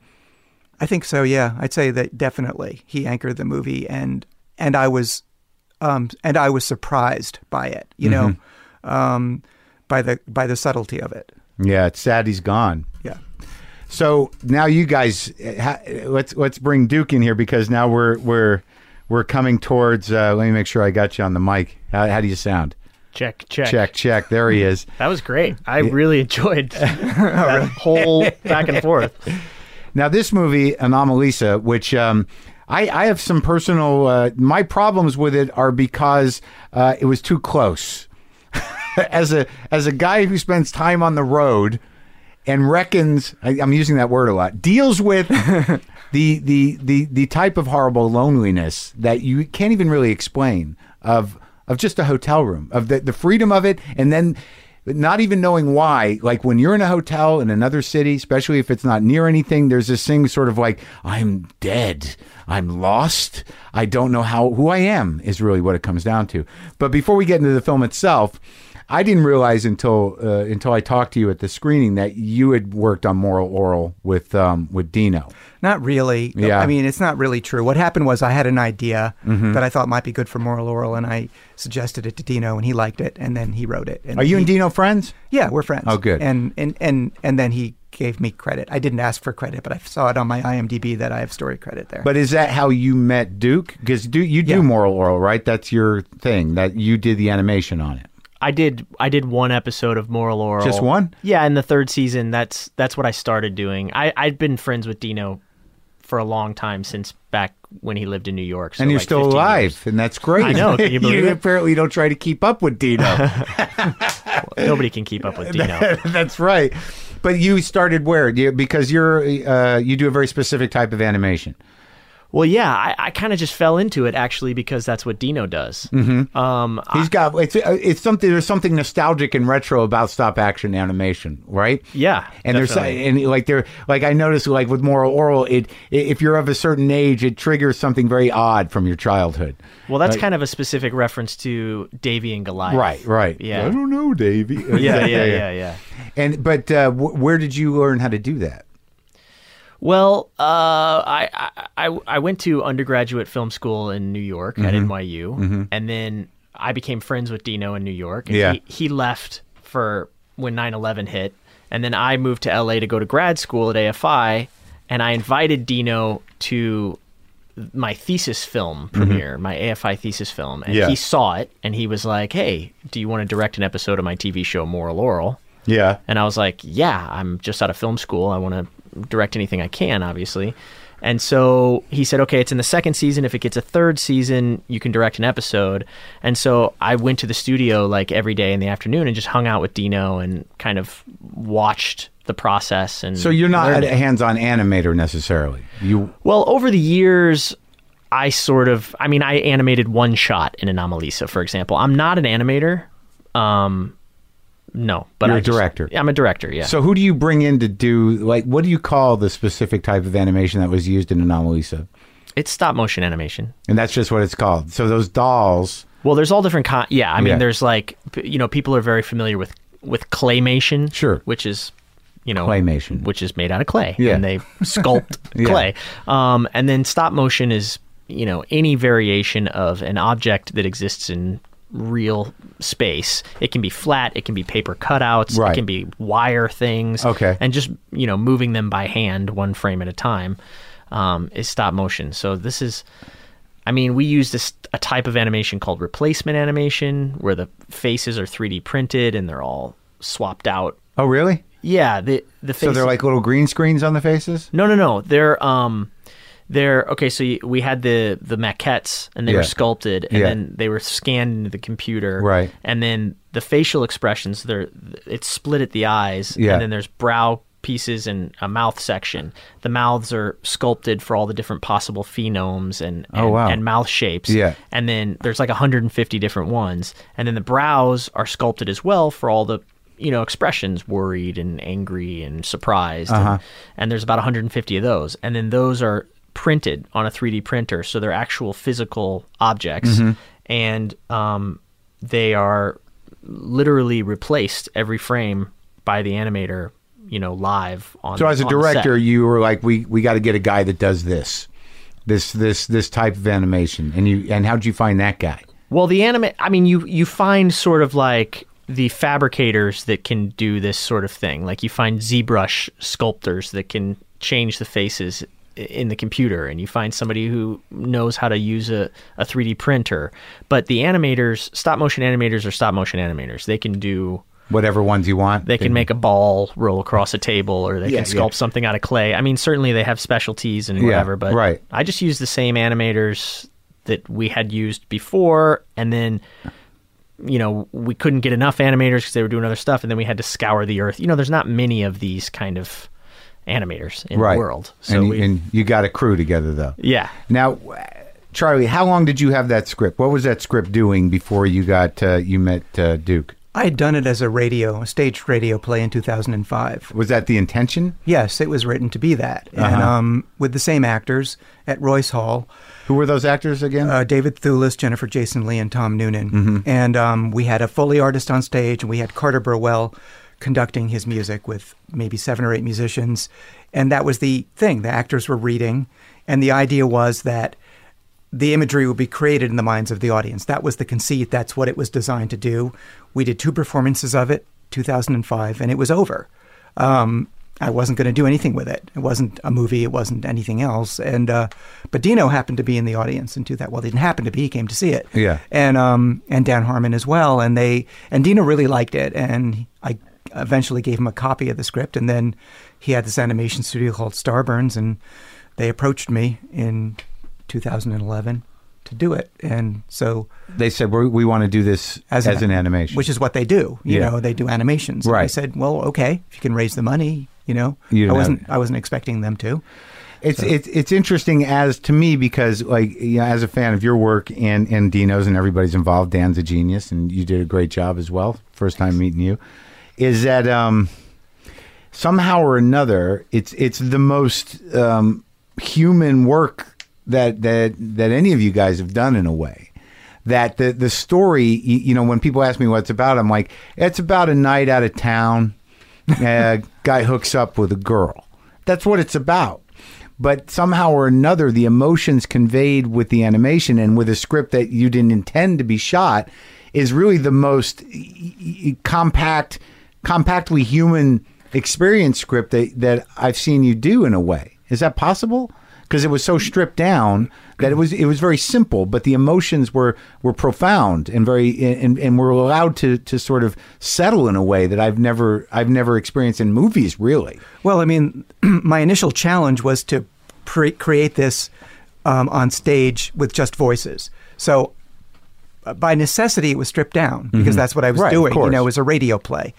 I think so. Yeah, I'd say that definitely he anchored the movie, and and I was, um, and I was surprised by it. You know, Mm-hmm. um, by the by the subtlety of it. Yeah, it's sad he's gone. Yeah. So now you guys, uh, ha- let's let's bring Duke in here because now we're we're we're coming towards. Uh, let me make sure I got you on the mic. How, how do you sound? Check, check. Check, check. There he is. [LAUGHS] That was great. I really enjoyed [LAUGHS] that whole back and forth. [LAUGHS] Now this movie, Anomalisa, which um, I, I have some personal. Uh, my problems with it are because uh, it was too close. [LAUGHS] as a as a guy who spends time on the road and reckons, I, I'm using that word a lot, deals with [LAUGHS] the the the the type of horrible loneliness that you can't even really explain of of just a hotel room of the the freedom of it, and then not even knowing why. Like when you're in a hotel in another city, especially if it's not near anything, there's this thing sort of like I'm dead, I'm lost, I don't know how who I am is really what it comes down to. But before we get into the film itself. I didn't realize until uh, until I talked to you at the screening that you had worked on Moral Orel with um, with Dino. Not really. Yeah. I mean, it's not really true. What happened was I had an idea Mm-hmm. that I thought might be good for Moral Orel, and I suggested it to Dino, and he liked it, and then he wrote it. And Are you he, and Dino friends? Yeah, we're friends. Oh, good. And and and and then he gave me credit. I didn't ask for credit, but I saw it on my IMDb that I have story credit there. But is that how you met Duke? Because do you do Yeah. Moral Orel, right? That's your thing. That you did the animation on it. I did. I did one episode of Moral Orel. Just one? Yeah, in the third season. That's that's what I started doing. I I'd been friends with Dino for a long time since back when he lived in New York. so and you're like still alive, years. and that's great. I know. Can [LAUGHS] you believe it? apparently don't try to keep up with Dino. [LAUGHS] [LAUGHS] Nobody can keep up with Dino. that's right. But you started where? Because you're uh, you do a very specific type of animation. Well, yeah, I, I kind of just fell into it actually because that's what Dino does. Mm-hmm. Um, He's got it's uh, it's something there's something nostalgic and retro about stop action animation, right? yeah, And there's and like there like I noticed like with moral orel it if you're of a certain age it triggers something very odd from your childhood. well, that's Like- kind of a specific reference to Davy and Goliath. Right, right. Yeah. I don't know, Davy. [LAUGHS] [LAUGHS] Yeah, yeah, yeah, yeah. And but uh, wh- where did you learn how to do that? Well, uh, I, I I went to undergraduate film school in New York at Mm-hmm. NYU, and then I became friends with Dino in New York. And Yeah. he, he left for when 9/11 hit, and then I moved to LA to go to grad school at AFI, and I invited Dino to my thesis film premiere, my AFI thesis film, and Mm-hmm. Yeah. he saw it, and he was like, "Hey, do you want to direct an episode of my TV show Moral Orel?" Yeah. And I was like, yeah, I'm just out of film school. I want to direct anything I can, obviously. And so he said, okay, it's in the second season. If it gets a third season, you can direct an episode. And so I went to the studio like every day in the afternoon and just hung out with Dino and kind of watched the process. And So you're not a hands-on animator necessarily. You Well, over the years, I sort of, I mean, I animated one shot in Anomalisa, for example. I'm not an animator. Um, no, but You're I a just- director. I'm a director. Yeah. So who do you bring in to do like what do you call the specific type of animation that was used in Anomalisa? it's stop motion animation. And that's just what it's called. So those dolls. Well, there's all different kind. Yeah, I mean, Yeah. there's like p- you know, people are very familiar with with claymation, Sure. which is you know Claymation. which is made out of clay, Yeah. and they sculpt [LAUGHS] clay. Um, and then stop motion is you know any variation of an object that exists in real space. It can be flat, it can be paper cutouts, Right. it can be wire things. Okay. And just, you know, moving them by hand one frame at a time um, is stop motion. So this is I mean, we use this a type of animation called replacement animation where the faces are 3D printed and they're all swapped out. Oh, really? Yeah, the the So they're like little green screens on the faces? no, no, no. They're um, they're okay. So you, we had the the maquettes, and they Yeah. were sculpted, and Yeah. then they were scanned into the computer, Right. And then the facial expressions, they're it's split at the eyes, Yeah. and then there's brow pieces and a mouth section. The mouths are sculpted for all the different possible phonemes and and, Oh, wow. and mouth shapes, Yeah. And then there's like 150 different ones, and then the brows are sculpted as well for all the you know expressions worried and angry and surprised Uh-huh. and, and there's about 150 of those and then those are printed on a 3d printer so they're actual physical objects Mm-hmm. and um, they are literally replaced every frame by the animator you know live on So as a on the set. director, you were like, we we got to get a guy that does this, this this this type of animation. And you and how'd you find that guy? Well, the anime. I mean, you you find sort of like the fabricators that can do this sort of thing. Like you find ZBrush sculptors that can change the faces in the computer, and you find somebody who knows how to use a, a 3D printer. But the animators, stop motion animators, are stop motion animators. They can do. Whatever ones you want. They can make a ball roll across a table, or they Yeah, can sculpt yeah. something out of clay. I mean, certainly they have specialties and Yeah, whatever, but right. I just use the same animators that we had used before, and then you know we couldn't get enough animators because they were doing other stuff, and then we had to scour the earth. You know, there's not many of these kind of animators in right. the world, so and, we, and you got a crew together though. yeah. Now, Charlie, how long did you have that script? What was that script doing before you got uh, you met uh, Duke? I had done it as a radio, a staged radio play in 2005. Was that the intention? Yes, it was written to be that, and Uh-huh. um, with the same actors at Royce Hall. Who were those actors again? uh, David Thewlis, Jennifer Jason Lee, and Tom Noonan. Mm-hmm. And um, we had a Foley artist on stage, and we had Carter Burwell conducting his music with maybe seven or eight musicians. And that was the thing. The actors were reading, and the idea was that the imagery would be created in the minds of the audience. That was the conceit. That's what it was designed to do. We did two performances of it, 2005, and it was over. Um, I wasn't going to do anything with it. It wasn't a movie. It wasn't anything else. And uh, but Dino happened to be in the audience and do that. Well, he didn't happen to be. He came to see it. Yeah. And um, and Dan Harmon as well. And they and Dino really liked it. And I eventually gave him a copy of the script. And then he had this animation studio called Starburns, and they approached me in 2011 to do it. And so they said we we want to do this as, an, animation, which is what they do. You Yeah. know, they do animations. And I said, well, okay, if you can raise the money, you know, You I wasn't, have- I wasn't expecting them to. It's it's it's interesting as to me because like you know, as a fan of your work and and Dino's and everybody's involved. Dan's a genius, and you did a great job as well. First time meeting you, is that um, somehow or another it's it's the most um, human work that that that any of you guys have done in a way. That the the story, you, you know, when people ask me what it's about, I'm like, it's about a night out of town. [LAUGHS] a guy hooks up with a girl. That's what it's about but somehow or another the emotions conveyed with the animation and with a script that you didn't intend to be shot is really the most compact compactly human experience script that, that I've seen you do in a way. Is that possible? Because it was so stripped down that it was it was very simple, but the emotions were were profound and very and, and were allowed to to sort of settle in a way that I've never I've never experienced in movies really. Well, I mean, [CLEARS THROAT] my initial challenge was to pre- create this um, on stage with just voices. So, uh, by necessity, it was stripped down because that's what I was Mm-hmm. Right, doing. You know, it was a radio play,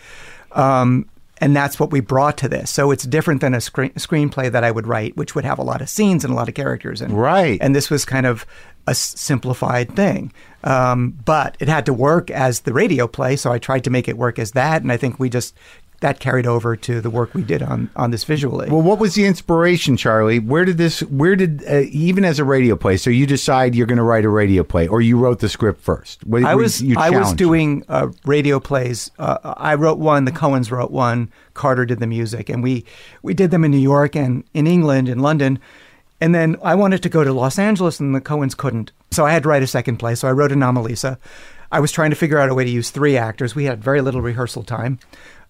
um, and that's what we brought to this. So it's different than a screen- screenplay that I would write, which would have a lot of scenes and a lot of characters. And Right. and this was kind of a s- simplified thing. Um, but it had to work as the radio play, so I tried to make it work as that, and I think we just that carried over to the work we did on on this visually. Well, what was the inspiration, Charlie? Where did this? Where did uh, even as a radio play? So you decide you're going to write a radio play, or you wrote the script first? What- I was you I was doing uh, radio plays. Uh, I wrote one. The Coens wrote one. Carter did the music, and we we did them in New York and in England and London. And then I wanted to go to Los Angeles, and the Coens couldn't. So I had to write a second play. So I wrote Anomalisa. I was trying to figure out a way to use three actors. We had very little rehearsal time.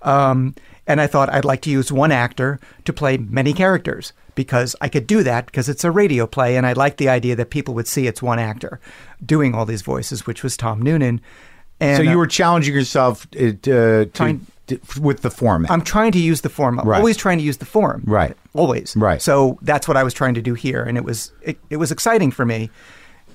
Um, and I thought I'd like to use one actor to play many characters because I could do that because it's a radio play. And I liked the idea that people would see it's one actor doing all these voices, which was Tom Noonan. And so you uh, were challenging yourself uh, to, Trying- to- with the format. I'm trying to use the form. I'm Right. always trying to use the form. Right. Always. Right. So that's what I was trying to do here, and it was it, it was exciting for me.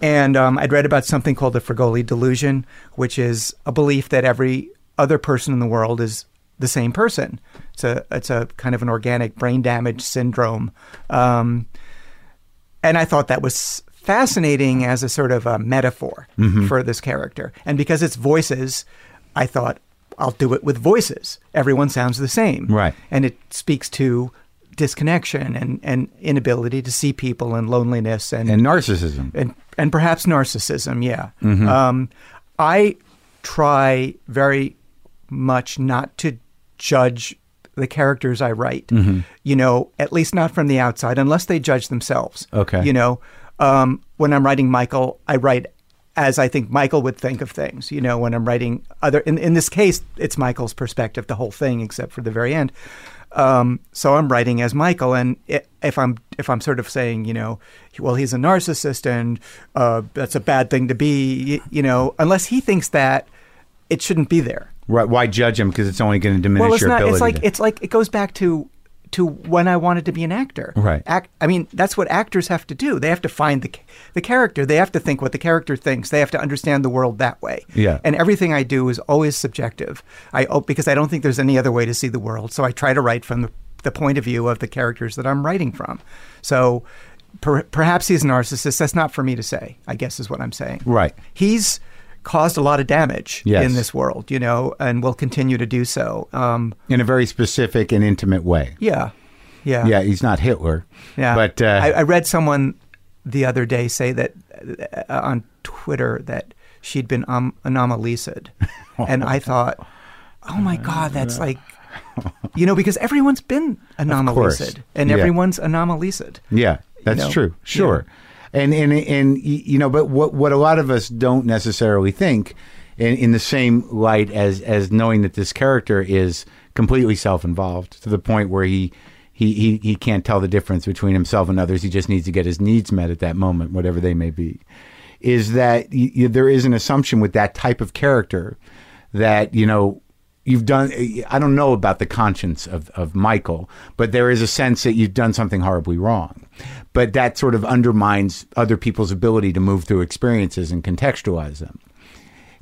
And um, I'd read about something called the Fregoli delusion, which is a belief that every other person in the world is the same person. It's a it's a kind of an organic brain damage syndrome. Um, and I thought that was fascinating as a sort of a metaphor for this character. And because it's voices, I thought I'll do it with voices. Everyone sounds the same, Right. And it speaks to disconnection and, and inability to see people and loneliness and and narcissism. and and perhaps narcissism. Yeah, Mm-hmm. um, I try very much not to judge the characters I write. Mm-hmm. You know, at least not from the outside, unless they judge themselves. Okay. You know, um, when I'm writing Michael, I write as I think Michael would think of things. You know, when I'm writing other, in, in this case, it's Michael's perspective, the whole thing, except for the very end. Um, so I'm writing as Michael, and if I'm if I'm sort of saying, you know, well, he's a narcissist, and uh, that's a bad thing to be, y- you know, unless he thinks that, it shouldn't be there. Right? Why judge him? Because it's only going to diminish Well, it's your not. ability. It's like to- it's like it goes back to to when I wanted to be an actor. Right. Act. I mean, that's what actors have to do. They have to find the the character. They have to think what the character thinks. They have to understand the world that way. Yeah. And everything I do is always subjective. I oh, because I don't think there's any other way to see the world. So I try to write from the, the point of view of the characters that I'm writing from. So. Per, perhaps he's a narcissist. That's not for me to say. I guess is what I'm saying. Right. He's caused a lot of damage Yes. in this world, you know, and will continue to do so. Um, in a very specific and intimate way. yeah, yeah, Yeah, he's not Hitler. yeah. But uh, I, I read someone the other day say that uh, on Twitter that she'd been um, anomalised, [LAUGHS] and I thought, oh my god, that's like, you know, because everyone's been anomalised, and Yeah. everyone's anomalised. Yeah, that's know? true. Sure. And and and you know, but what what a lot of us don't necessarily think in, in the same light as as knowing that this character is completely self-involved to the point where he he, he, he can't tell the difference between himself and others. He just needs to get his needs met at that moment, whatever they may be. Is that y y there is an assumption with that type of character that you know you've done i don't know about the conscience of, of michael but there is a sense that you've done something horribly wrong. But that sort of undermines other people's ability to move through experiences and contextualize them.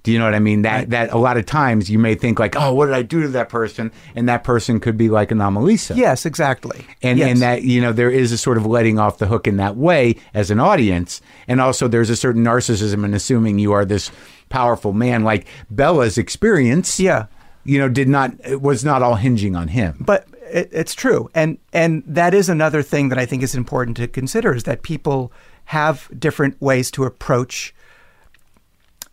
Do you know what i mean? That that a lot of times you may think like oh what did i do to that person? And that person could be like anomalisa. Yes, exactly. and yes. and that you know there is a sort of letting off the hook in that way as an audience. And also there's a certain narcissism in assuming you are this powerful man. Like bella's experience Yeah. You know did not it was not all hinging on him. But it, it's true, and and that is another thing that I think is important to consider is that people have different ways to approach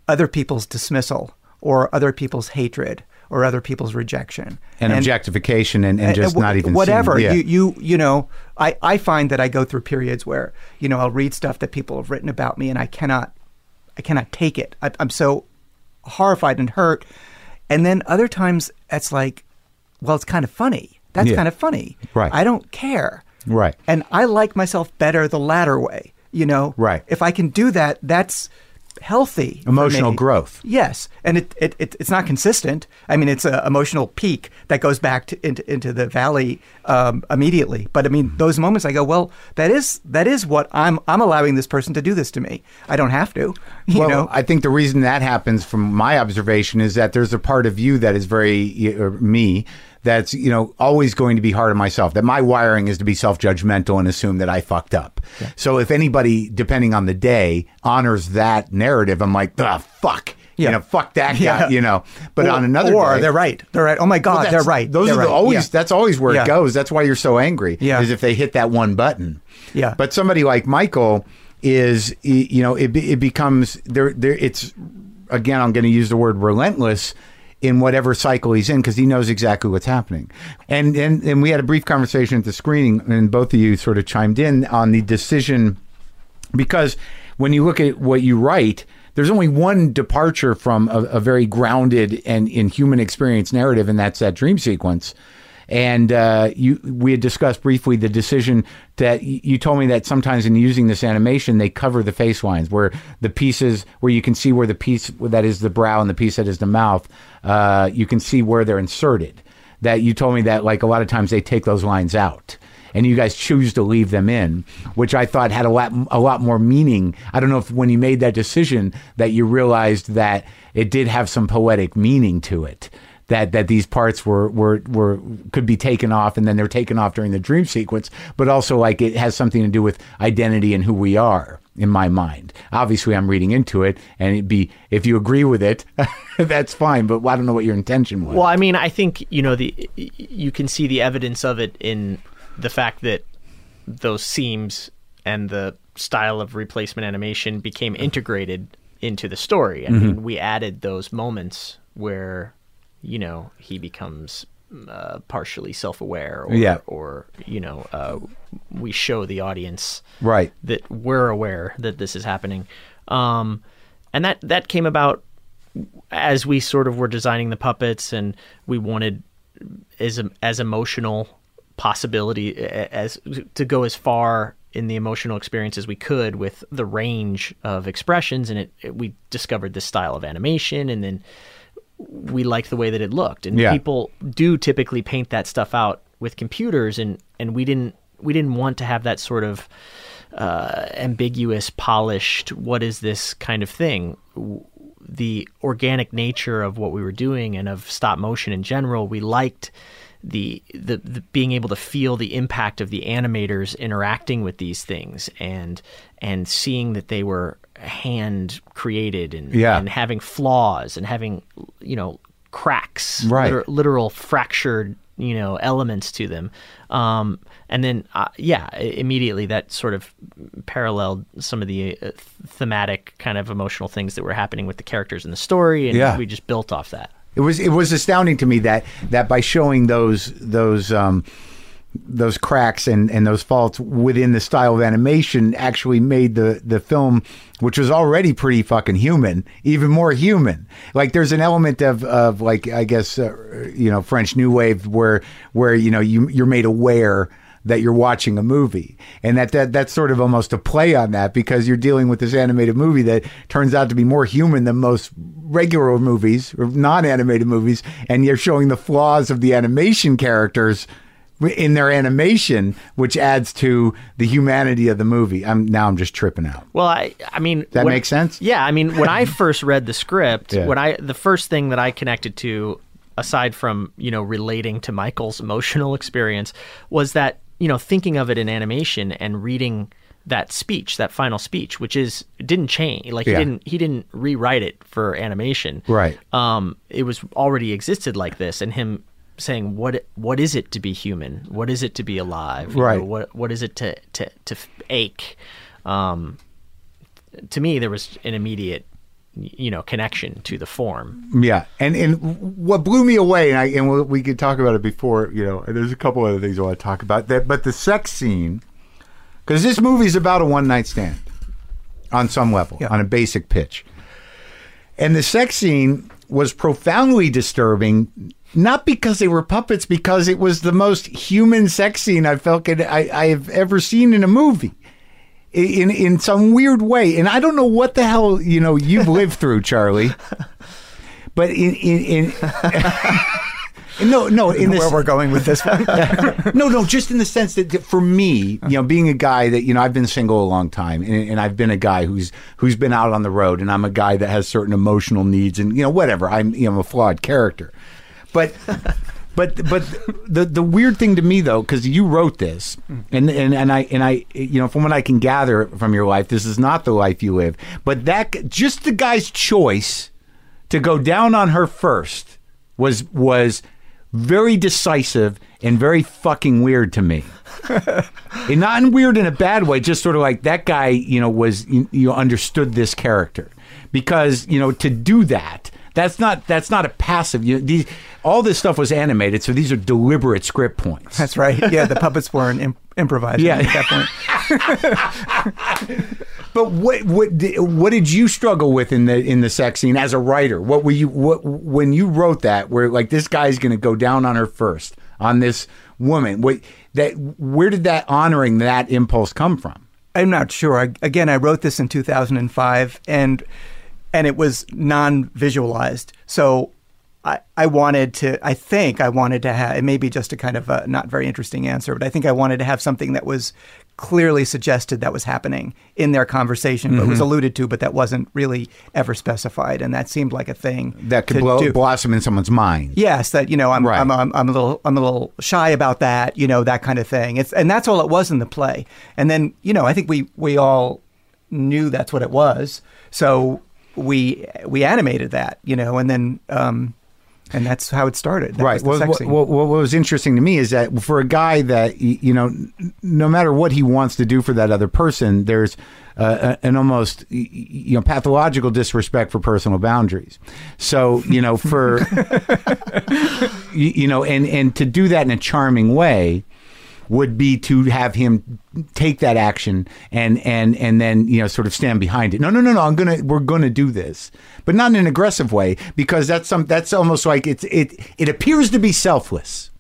other people's dismissal or other people's hatred or other people's rejection. And, objectification and, and just uh, not even whatever. seeing, yeah. you you you know I I find that I go through periods where you know I'll read stuff that people have written about me and I cannot I cannot take it. I, I'm so horrified and hurt and then other times it's like well it's kind of funny that's Yeah. kind of funny Right. I don't care Right. and I like myself better the latter way you know Right. if I can do that that's healthy Emotional growth. Yes, and it, it, it it's not consistent. I mean, it's an emotional peak that goes back to, into into the valley um, immediately. But I mean, those moments, I go, well, that is that is what I'm I'm allowing this person to do this to me. I don't have to, [LAUGHS] you well, know. I think the reason that happens, from my observation, is that there's a part of you that is very or me that's you know always going to be hard on myself. That my wiring is to be self-judgmental and assume that I fucked up. So if anybody, depending on the day, honors that narrative, I'm like, ah, fuck. Yeah. You know, fuck that guy. Yeah. You know, but or, on another or day, they're right. They're right. Oh my God, that's- they're right. Those They're are the right. always. Yeah. That's always where Yeah. it goes. That's why you're so angry. Yeah. Is if they hit that one button. Yeah. But somebody like Michael is, you know, it it becomes there. There. It's again. I'm going to use the word relentless in whatever cycle he's in because he knows exactly what's happening. And and and we had a brief conversation at the screening, and both of you sort of chimed in on the decision because when you look at what you write, there's only one departure from a, a very grounded and in human experience narrative, and that's that dream sequence. And uh, you, we had discussed briefly the decision that you told me that sometimes in using this animation, they cover the face lines where the pieces where you can see where the piece that is the brow and the piece that is the mouth, uh, you can see where they're inserted. That you told me that like a lot of times they take those lines out and you guys choose to leave them in, which I thought had a lot a lot more meaning. I don't know if when you made that decision that you realized that it did have some poetic meaning to it. That, that these parts were, were were could be taken off and then they're taken off during the dream sequence, but also like it has something to do with identity and who we are in my mind. Obviously, I'm reading into it, and it'd be if you agree with it, [LAUGHS] that's fine. But I don't know what your intention was. Well, I mean, I think you know the you can see the evidence of it in the fact that those seams and the style of replacement animation became integrated into the story. I mm-hmm. mean, we added those moments where you know he becomes uh, partially self-aware, or, Yeah. or you know, uh, we show the audience right. that we're aware that this is happening. Um, and that that came about as we sort of were designing the puppets, and we wanted as as emotional possibility as to go as far in the emotional experience as we could with the range of expressions and it, it we discovered this style of animation and then we liked the way that it looked and Yeah. people do typically paint that stuff out with computers and and we didn't we didn't want to have that sort of uh, ambiguous polished what is this kind of thing the organic nature of what we were doing and of stop motion in general we liked the, the the being able to feel the impact of the animators interacting with these things and and seeing that they were hand created and Yeah. and having flaws and having you know cracks Right. liter- literal fractured you know elements to them um, and then uh, yeah immediately that sort of paralleled some of the uh, thematic kind of emotional things that were happening with the characters in the story and Yeah. we just built off that It was it was astounding to me that that by showing those those um, those cracks and, and those faults within the style of animation actually made the the film, which was already pretty fucking human, even more human. Like there's an element of of like I guess uh, you know French New Wave where where you know you you're made aware that you're watching a movie and that, that that's sort of almost a play on that because you're dealing with this animated movie that turns out to be more human than most regular movies or non-animated movies and you're showing the flaws of the animation characters in their animation which adds to the humanity of the movie i'm now i'm just tripping out Well, I I mean That when- makes sense? Yeah, I mean when I [LAUGHS] first read the script, Yeah. when I the first thing that I connected to, aside from you know relating to Michael's emotional experience, was that you know thinking of it in animation and reading that speech, that final speech, which is didn't change. Like Yeah. he didn't he didn't rewrite it for animation. Right. Um, it was already existed like this, and him saying what what is it to be human? What is it to be alive? You Right. know, what what is it to to to ache? Um, to me, there was an immediate, you know, connection to the form. Yeah, and and what blew me away, and I and we we could talk about it before, you know. There's a couple other things I want to talk about. That, but the sex scene, because this movie is about a one night stand, on some level, Yeah. on a basic pitch, and the sex scene was profoundly disturbing. Not because they were puppets, because it was the most human sex scene I felt could, I, I have ever seen in a movie in in some weird way. And I don't know what the hell you know you've lived through, Charlie. [LAUGHS] But in in, in [LAUGHS] no no in Where we're going with this one. [LAUGHS] no no just in the sense that for me you know being a guy that you know I've been single a long time and, and I've been a guy who's who's been out on the road and I'm a guy that has certain emotional needs and you know whatever I'm you know a flawed character but but but the the weird thing to me though because you wrote this mm-hmm. and and and I and I you know from what I can gather from your life this is not the life you live but that just the guy's choice to go down on her first was was very decisive and very fucking weird to me. and not in weird in a bad way, just sort of like that guy, you know, was you, you understood this character because you know to do that. That's not that's not a passive. You, these all this stuff was animated, so these are deliberate script points. That's right. Yeah, the puppets weren't imp- improvising Yeah. at that point. [LAUGHS] But what what di- what did you struggle with in the in the sex scene as a writer? What were you what when you wrote that where like this guy's going to go down on her first on this woman? What that where did that honoring that impulse come from? I'm not sure. I, again, I wrote this in 2005, and and it was non-visualized. So I, I wanted to. I think I wanted to have. It may be just a kind of a not very interesting answer, but I think I wanted to have something that was clearly suggested that was happening in their conversation, but was Mm-hmm. alluded to, but that wasn't really ever specified, and that seemed like a thing That could blow, do. blossom in someone's mind. Yes, that you know, I'm, Right. I'm, I'm I'm a little I'm a little shy about that, you know, that kind of thing. It's and that's all it was in the play. And then you know, I think we we all knew that's what it was, so we we animated that, you know, and then um, and that's how it started. That right. was the Well, sex what, what, what was interesting to me is that for a guy that you know, no matter what he wants to do for that other person, there's uh, an almost you know pathological disrespect for personal boundaries. So you know, for [LAUGHS] you, you know, and and to do that in a charming way would be to have him take that action and and and then you know sort of stand behind it. No, no, no, no. I'm gonna we're gonna do this, but not in an aggressive way because that's some that's almost like it's it it appears to be selfless,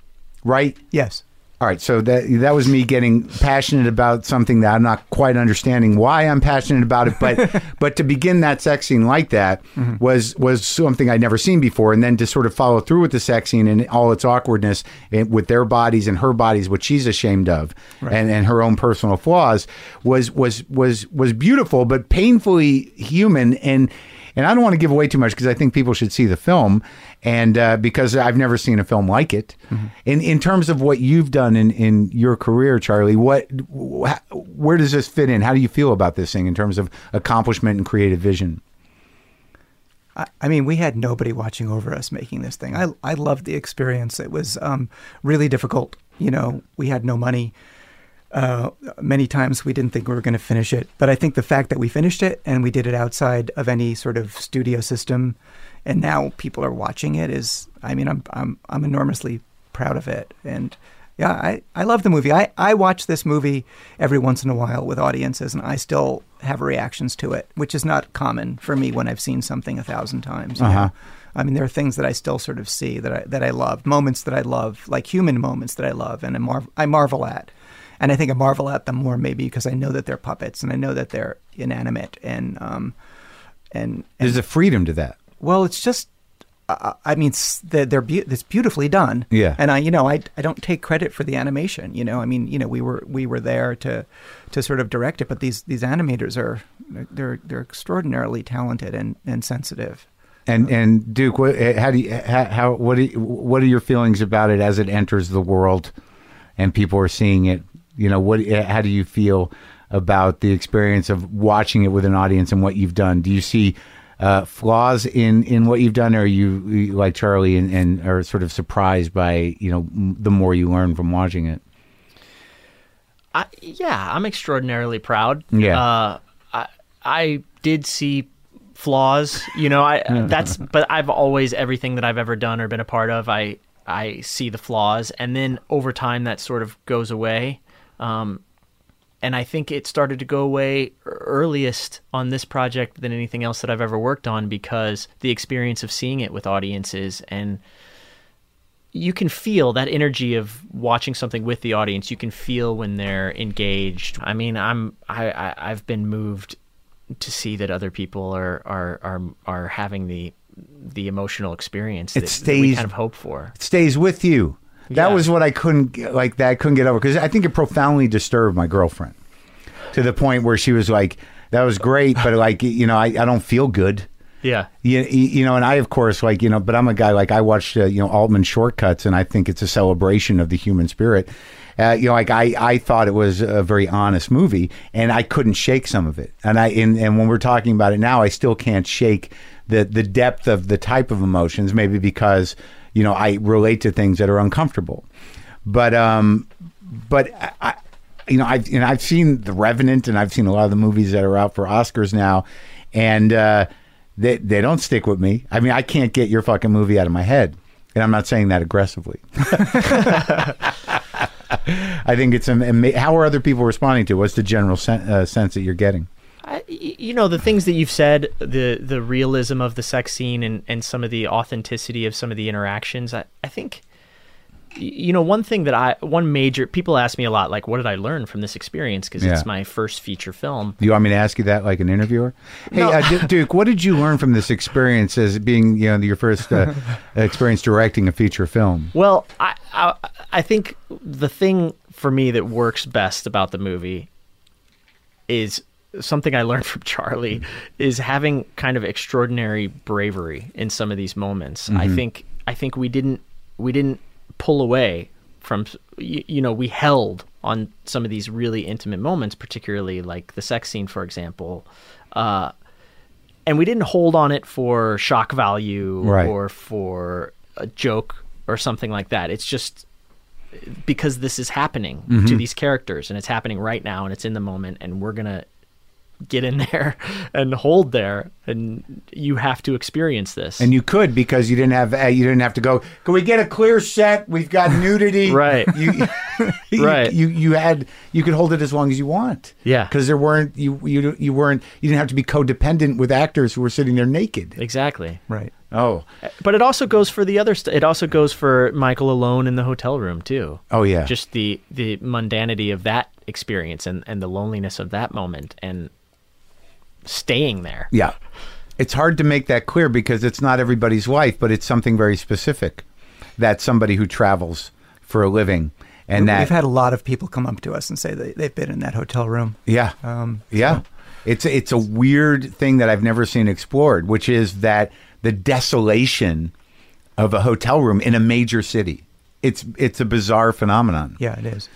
right? yes. All right, so that that was me getting passionate about something that I'm not quite understanding why I'm passionate about it, but [LAUGHS] but to begin that sex scene like that was was something I'd never seen before, and then to sort of follow through with the sex scene and all its awkwardness eh, with their bodies and her bodies, which she's ashamed of, and and her own personal flaws was was was was beautiful, but painfully human and. And I don't want to give away too much because I think people should see the film, and uh, because I've never seen a film like it. In in terms of what you've done in, in your career, Charlie, what wh- where does this fit in? How do you feel about this thing in terms of accomplishment and creative vision? I, I mean, we had nobody watching over us making this thing. I I loved the experience. It was um, really difficult. You know, we had no money. Uh, many times we didn't think we were going to finish it, but I think the fact that we finished it and we did it outside of any sort of studio system, and now people are watching it is. I mean, I'm I'm I'm enormously proud of it, and yeah, I, I love the movie. I, I watch this movie every once in a while with audiences, and I still have reactions to it, which is not common for me when I've seen something a thousand times. Uh-huh. I mean, there are things that I still sort of see that I that I love, moments that I love, like human moments that I love, and I, I marvel at. And I think I marvel at them more maybe because I know that they're puppets and I know that they're inanimate and um and, and There's a freedom to that. well, it's just. I mean, they're, they're be- it's beautifully done. Yeah. And I, you know, I, I don't take credit for the animation. You know, I mean, you know, we were we were there to to sort of direct it, but these these animators are they're they're extraordinarily talented and and sensitive. And and Duke, what, eh, how do you how, how what do you, what are your feelings about it as it enters the world, and people are seeing it? You know, what eh, how do you feel about the experience of watching it with an audience and what you've done? Do you see uh, flaws in in what you've done, or are you like Charlie and, and are sort of surprised by you know m- the more you learn from watching it? I, yeah, I'm extraordinarily proud. Yeah. Uh, I I did see flaws. You know, I [LAUGHS] that's but I've always everything that I've ever done or been a part of, I I see the flaws, and then over time that sort of goes away. Um, and I think it started to go away earliest on this project than anything else that I've ever worked on because the experience of seeing it with audiences and you can feel that energy of watching something with the audience. You can feel when they're engaged. I mean, I'm I, I I've been moved to see that other people are are are are having the the emotional experience It that, that we stays- kind of hope for. It stays with you. That Yeah. was what I couldn't get- like. That I couldn't get over because I think it profoundly disturbed my girlfriend to the point where she was like, "That was great, but like you know, I, I don't feel good." Yeah. You, you know, and I, of course, like, you know, but I'm a guy, like, I watched, uh, you know, Altman Short Cuts, and I think it's a celebration of the human spirit. Uh, you know, like, I, I thought it was a very honest movie, and I couldn't shake some of it. And I, and, and when we're talking about it now, I still can't shake the, the depth of the type of emotions, maybe because, you know, I relate to things that are uncomfortable. But, um, but I, you know, I've and I've seen The Revenant, and I've seen a lot of the movies that are out for Oscars now, and uh, they they don't stick with me. I mean, I can't get your fucking movie out of my head, and I'm not saying that aggressively. [LAUGHS] I think it's how are other people responding to? What's the general sen- uh, sense that you're getting? I, you know the things that you've said, the the realism of the sex scene, and and some of the authenticity of some of the interactions. I I think, you know, one thing that I one major people ask me a lot, like, what did I learn from this experience? Because Yeah. it's my first feature film. Do you want me to ask you that like an interviewer? Hey, No. uh, Du- Duke, what did you learn from this experience as being, you know, your first uh, [LAUGHS] experience directing a feature film? Well, I, I I think the thing for me that works best about the movie is something I learned [LAUGHS] from Charlie is having kind of extraordinary bravery in some of these moments. I think I think we didn't we didn't pull away from you, you know we held on some of these really intimate moments, particularly like the sex scene, for example. Uh, and we didn't hold on it for shock value Right. or for a joke or something like that. It's just because this is happening Mm-hmm. to these characters and it's happening right now and it's in the moment and we're going to get in [LAUGHS] there and hold there and you have to experience this. And you could because you didn't have uh, you didn't have to go. Can we get a clear set? We've got [LAUGHS] nudity. Right. [LAUGHS] You, you- Right. You you had you could hold it as long as you want. Yeah. Because there weren't you you you weren't you didn't have to be codependent with actors who were sitting there naked. exactly. Right. Oh. But it also goes for the other st- it also goes for Michael alone in the hotel room too. Oh yeah. Just the the mundanity of that experience and and the loneliness of that moment and staying there. Yeah. It's hard to make that clear because it's not everybody's life, but it's something very specific. That's somebody who travels for a living. And that We've had a lot of people come up to us and say that they've been in that hotel room. Yeah. Um, yeah. It's it's a weird thing that I've never seen explored, which is that the desolation of a hotel room in a major city. It's it's a bizarre phenomenon. Yeah, it is.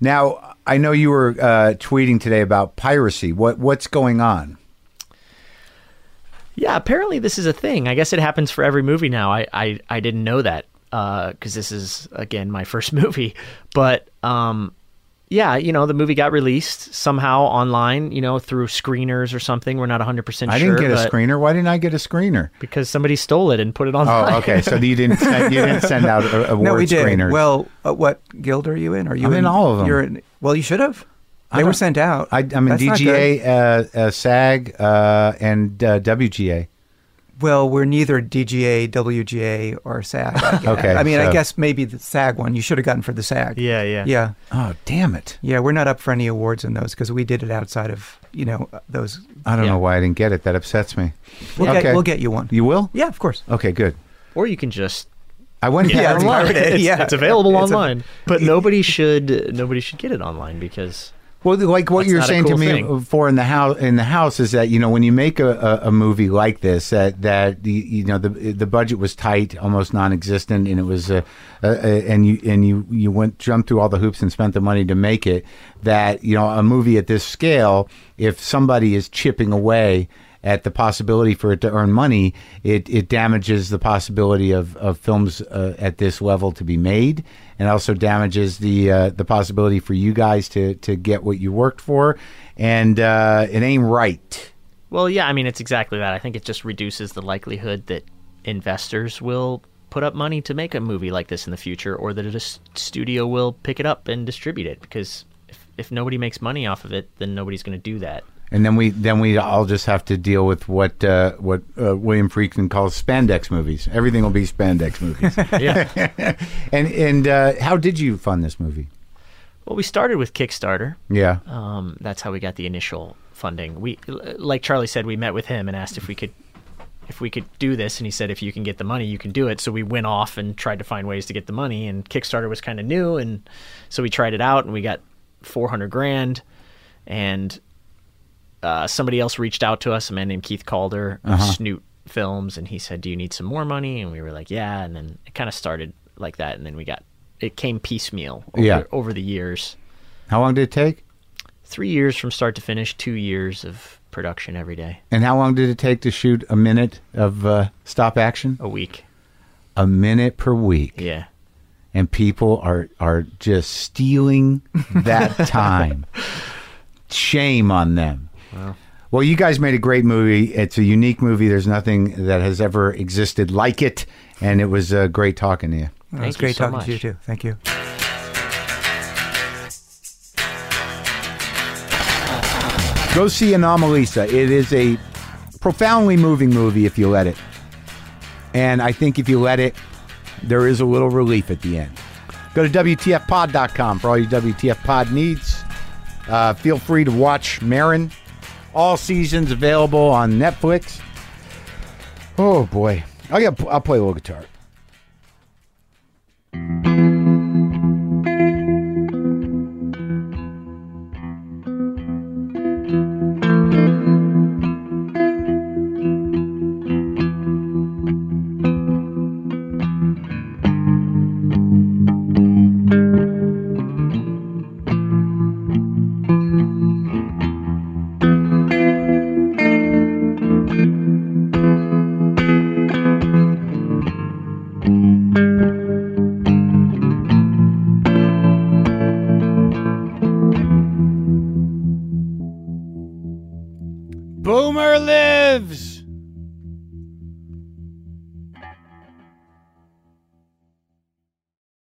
Now, I know you were uh, tweeting today about piracy. What what's going on? Yeah, apparently this is a thing. I guess it happens for every movie now. I I, I didn't know that because this is again my [LAUGHS] first movie. But um, yeah, you know the movie got released somehow online. You know through screeners or something. We're not 100 percent sure. I didn't get a screener. Why didn't I get a screener? because somebody stole it and put it online. Oh, okay. So you didn't send, you didn't send out a- award [LAUGHS] no, we did. screeners. Well, uh, what guild are you in? Are you I'm in all of them. You're in, well, you should have. I They were sent out. I, I'm in That's not DGA, uh, uh, SAG, uh, and uh, WGA. Well, we're neither DGA, WGA, or SAG. I [LAUGHS] guess. Okay, I mean, so- I guess maybe the SAG one. You should have gotten for the SAG. Yeah, yeah. Yeah. Oh, damn it! Yeah, we're not up for any awards in those because we did it outside of you know those. I don't Yeah. know why I didn't get it. That upsets me. We'll Okay. get we'll get you one. You will? Yeah, of course. Okay, good. Or you can just I went get Yeah, it's online. It's, Yeah. it's available It's a- online, [LAUGHS] but nobody should nobody should get it online because Well, like what That's you're saying to me thing. before in the house in the house is that you know when you make a, a, a movie like this that that the you know the the budget was tight, almost non-existent, and it was uh, uh, uh, and you and you you went jumped through all the hoops and spent the money to make it. That you know a movie at this scale, if somebody is chipping away at the possibility for it to earn money, it, it damages the possibility of, of films uh, at this level to be made, and also damages the uh, the possibility for you guys to, to get what you worked for, and uh, it ain't right. Well, yeah, I mean, it's exactly that. I think it just reduces the likelihood that investors will put up money to make a movie like this in the future, or that a studio will pick it up and distribute it. Because if, if nobody makes money off of it, then nobody's going to do that. And then we then we all just have to deal with what uh, what uh, William Friedkin calls spandex movies. Everything will be spandex movies. [LAUGHS] Yeah. [LAUGHS] and and uh, how did you fund this movie? well, we started with Kickstarter. Yeah. Um, that's how we got the initial funding. We, like Charlie said, we met with him and asked if we could, if we could do this, and he said if you can get the money, you can do it. So we went off and tried to find ways to get the money. And Kickstarter was kind of new, and so we tried it out, and we got four hundred grand, and uh, somebody else reached out to us, a man named Keith Calder of Snoot Films, and he said, "Do you need some more money?" And we were like, "Yeah." And then it kind of started like that, and then we got it came piecemeal over, Yeah. over the years How long did it take? three years from start to finish, two years of production every day, And how long did it take to shoot a minute of uh, stop action? a week. A minute per week. Yeah. and people are are just stealing that [LAUGHS] time. Shame on them. Well, you guys made a great movie. It's a unique movie. There's nothing that has ever existed like it, and it was uh, great talking to you. Well, it was great so talking much. to you too. Thank you. Go see Anomalisa. It is a profoundly moving movie if you let it. And I think if you let it, there is a little relief at the end. Go to WTFpod.com for all your WTF pod needs. Uh, feel free to watch Maron all seasons available on Netflix. Oh boy. I'll, get, I'll play a little guitar.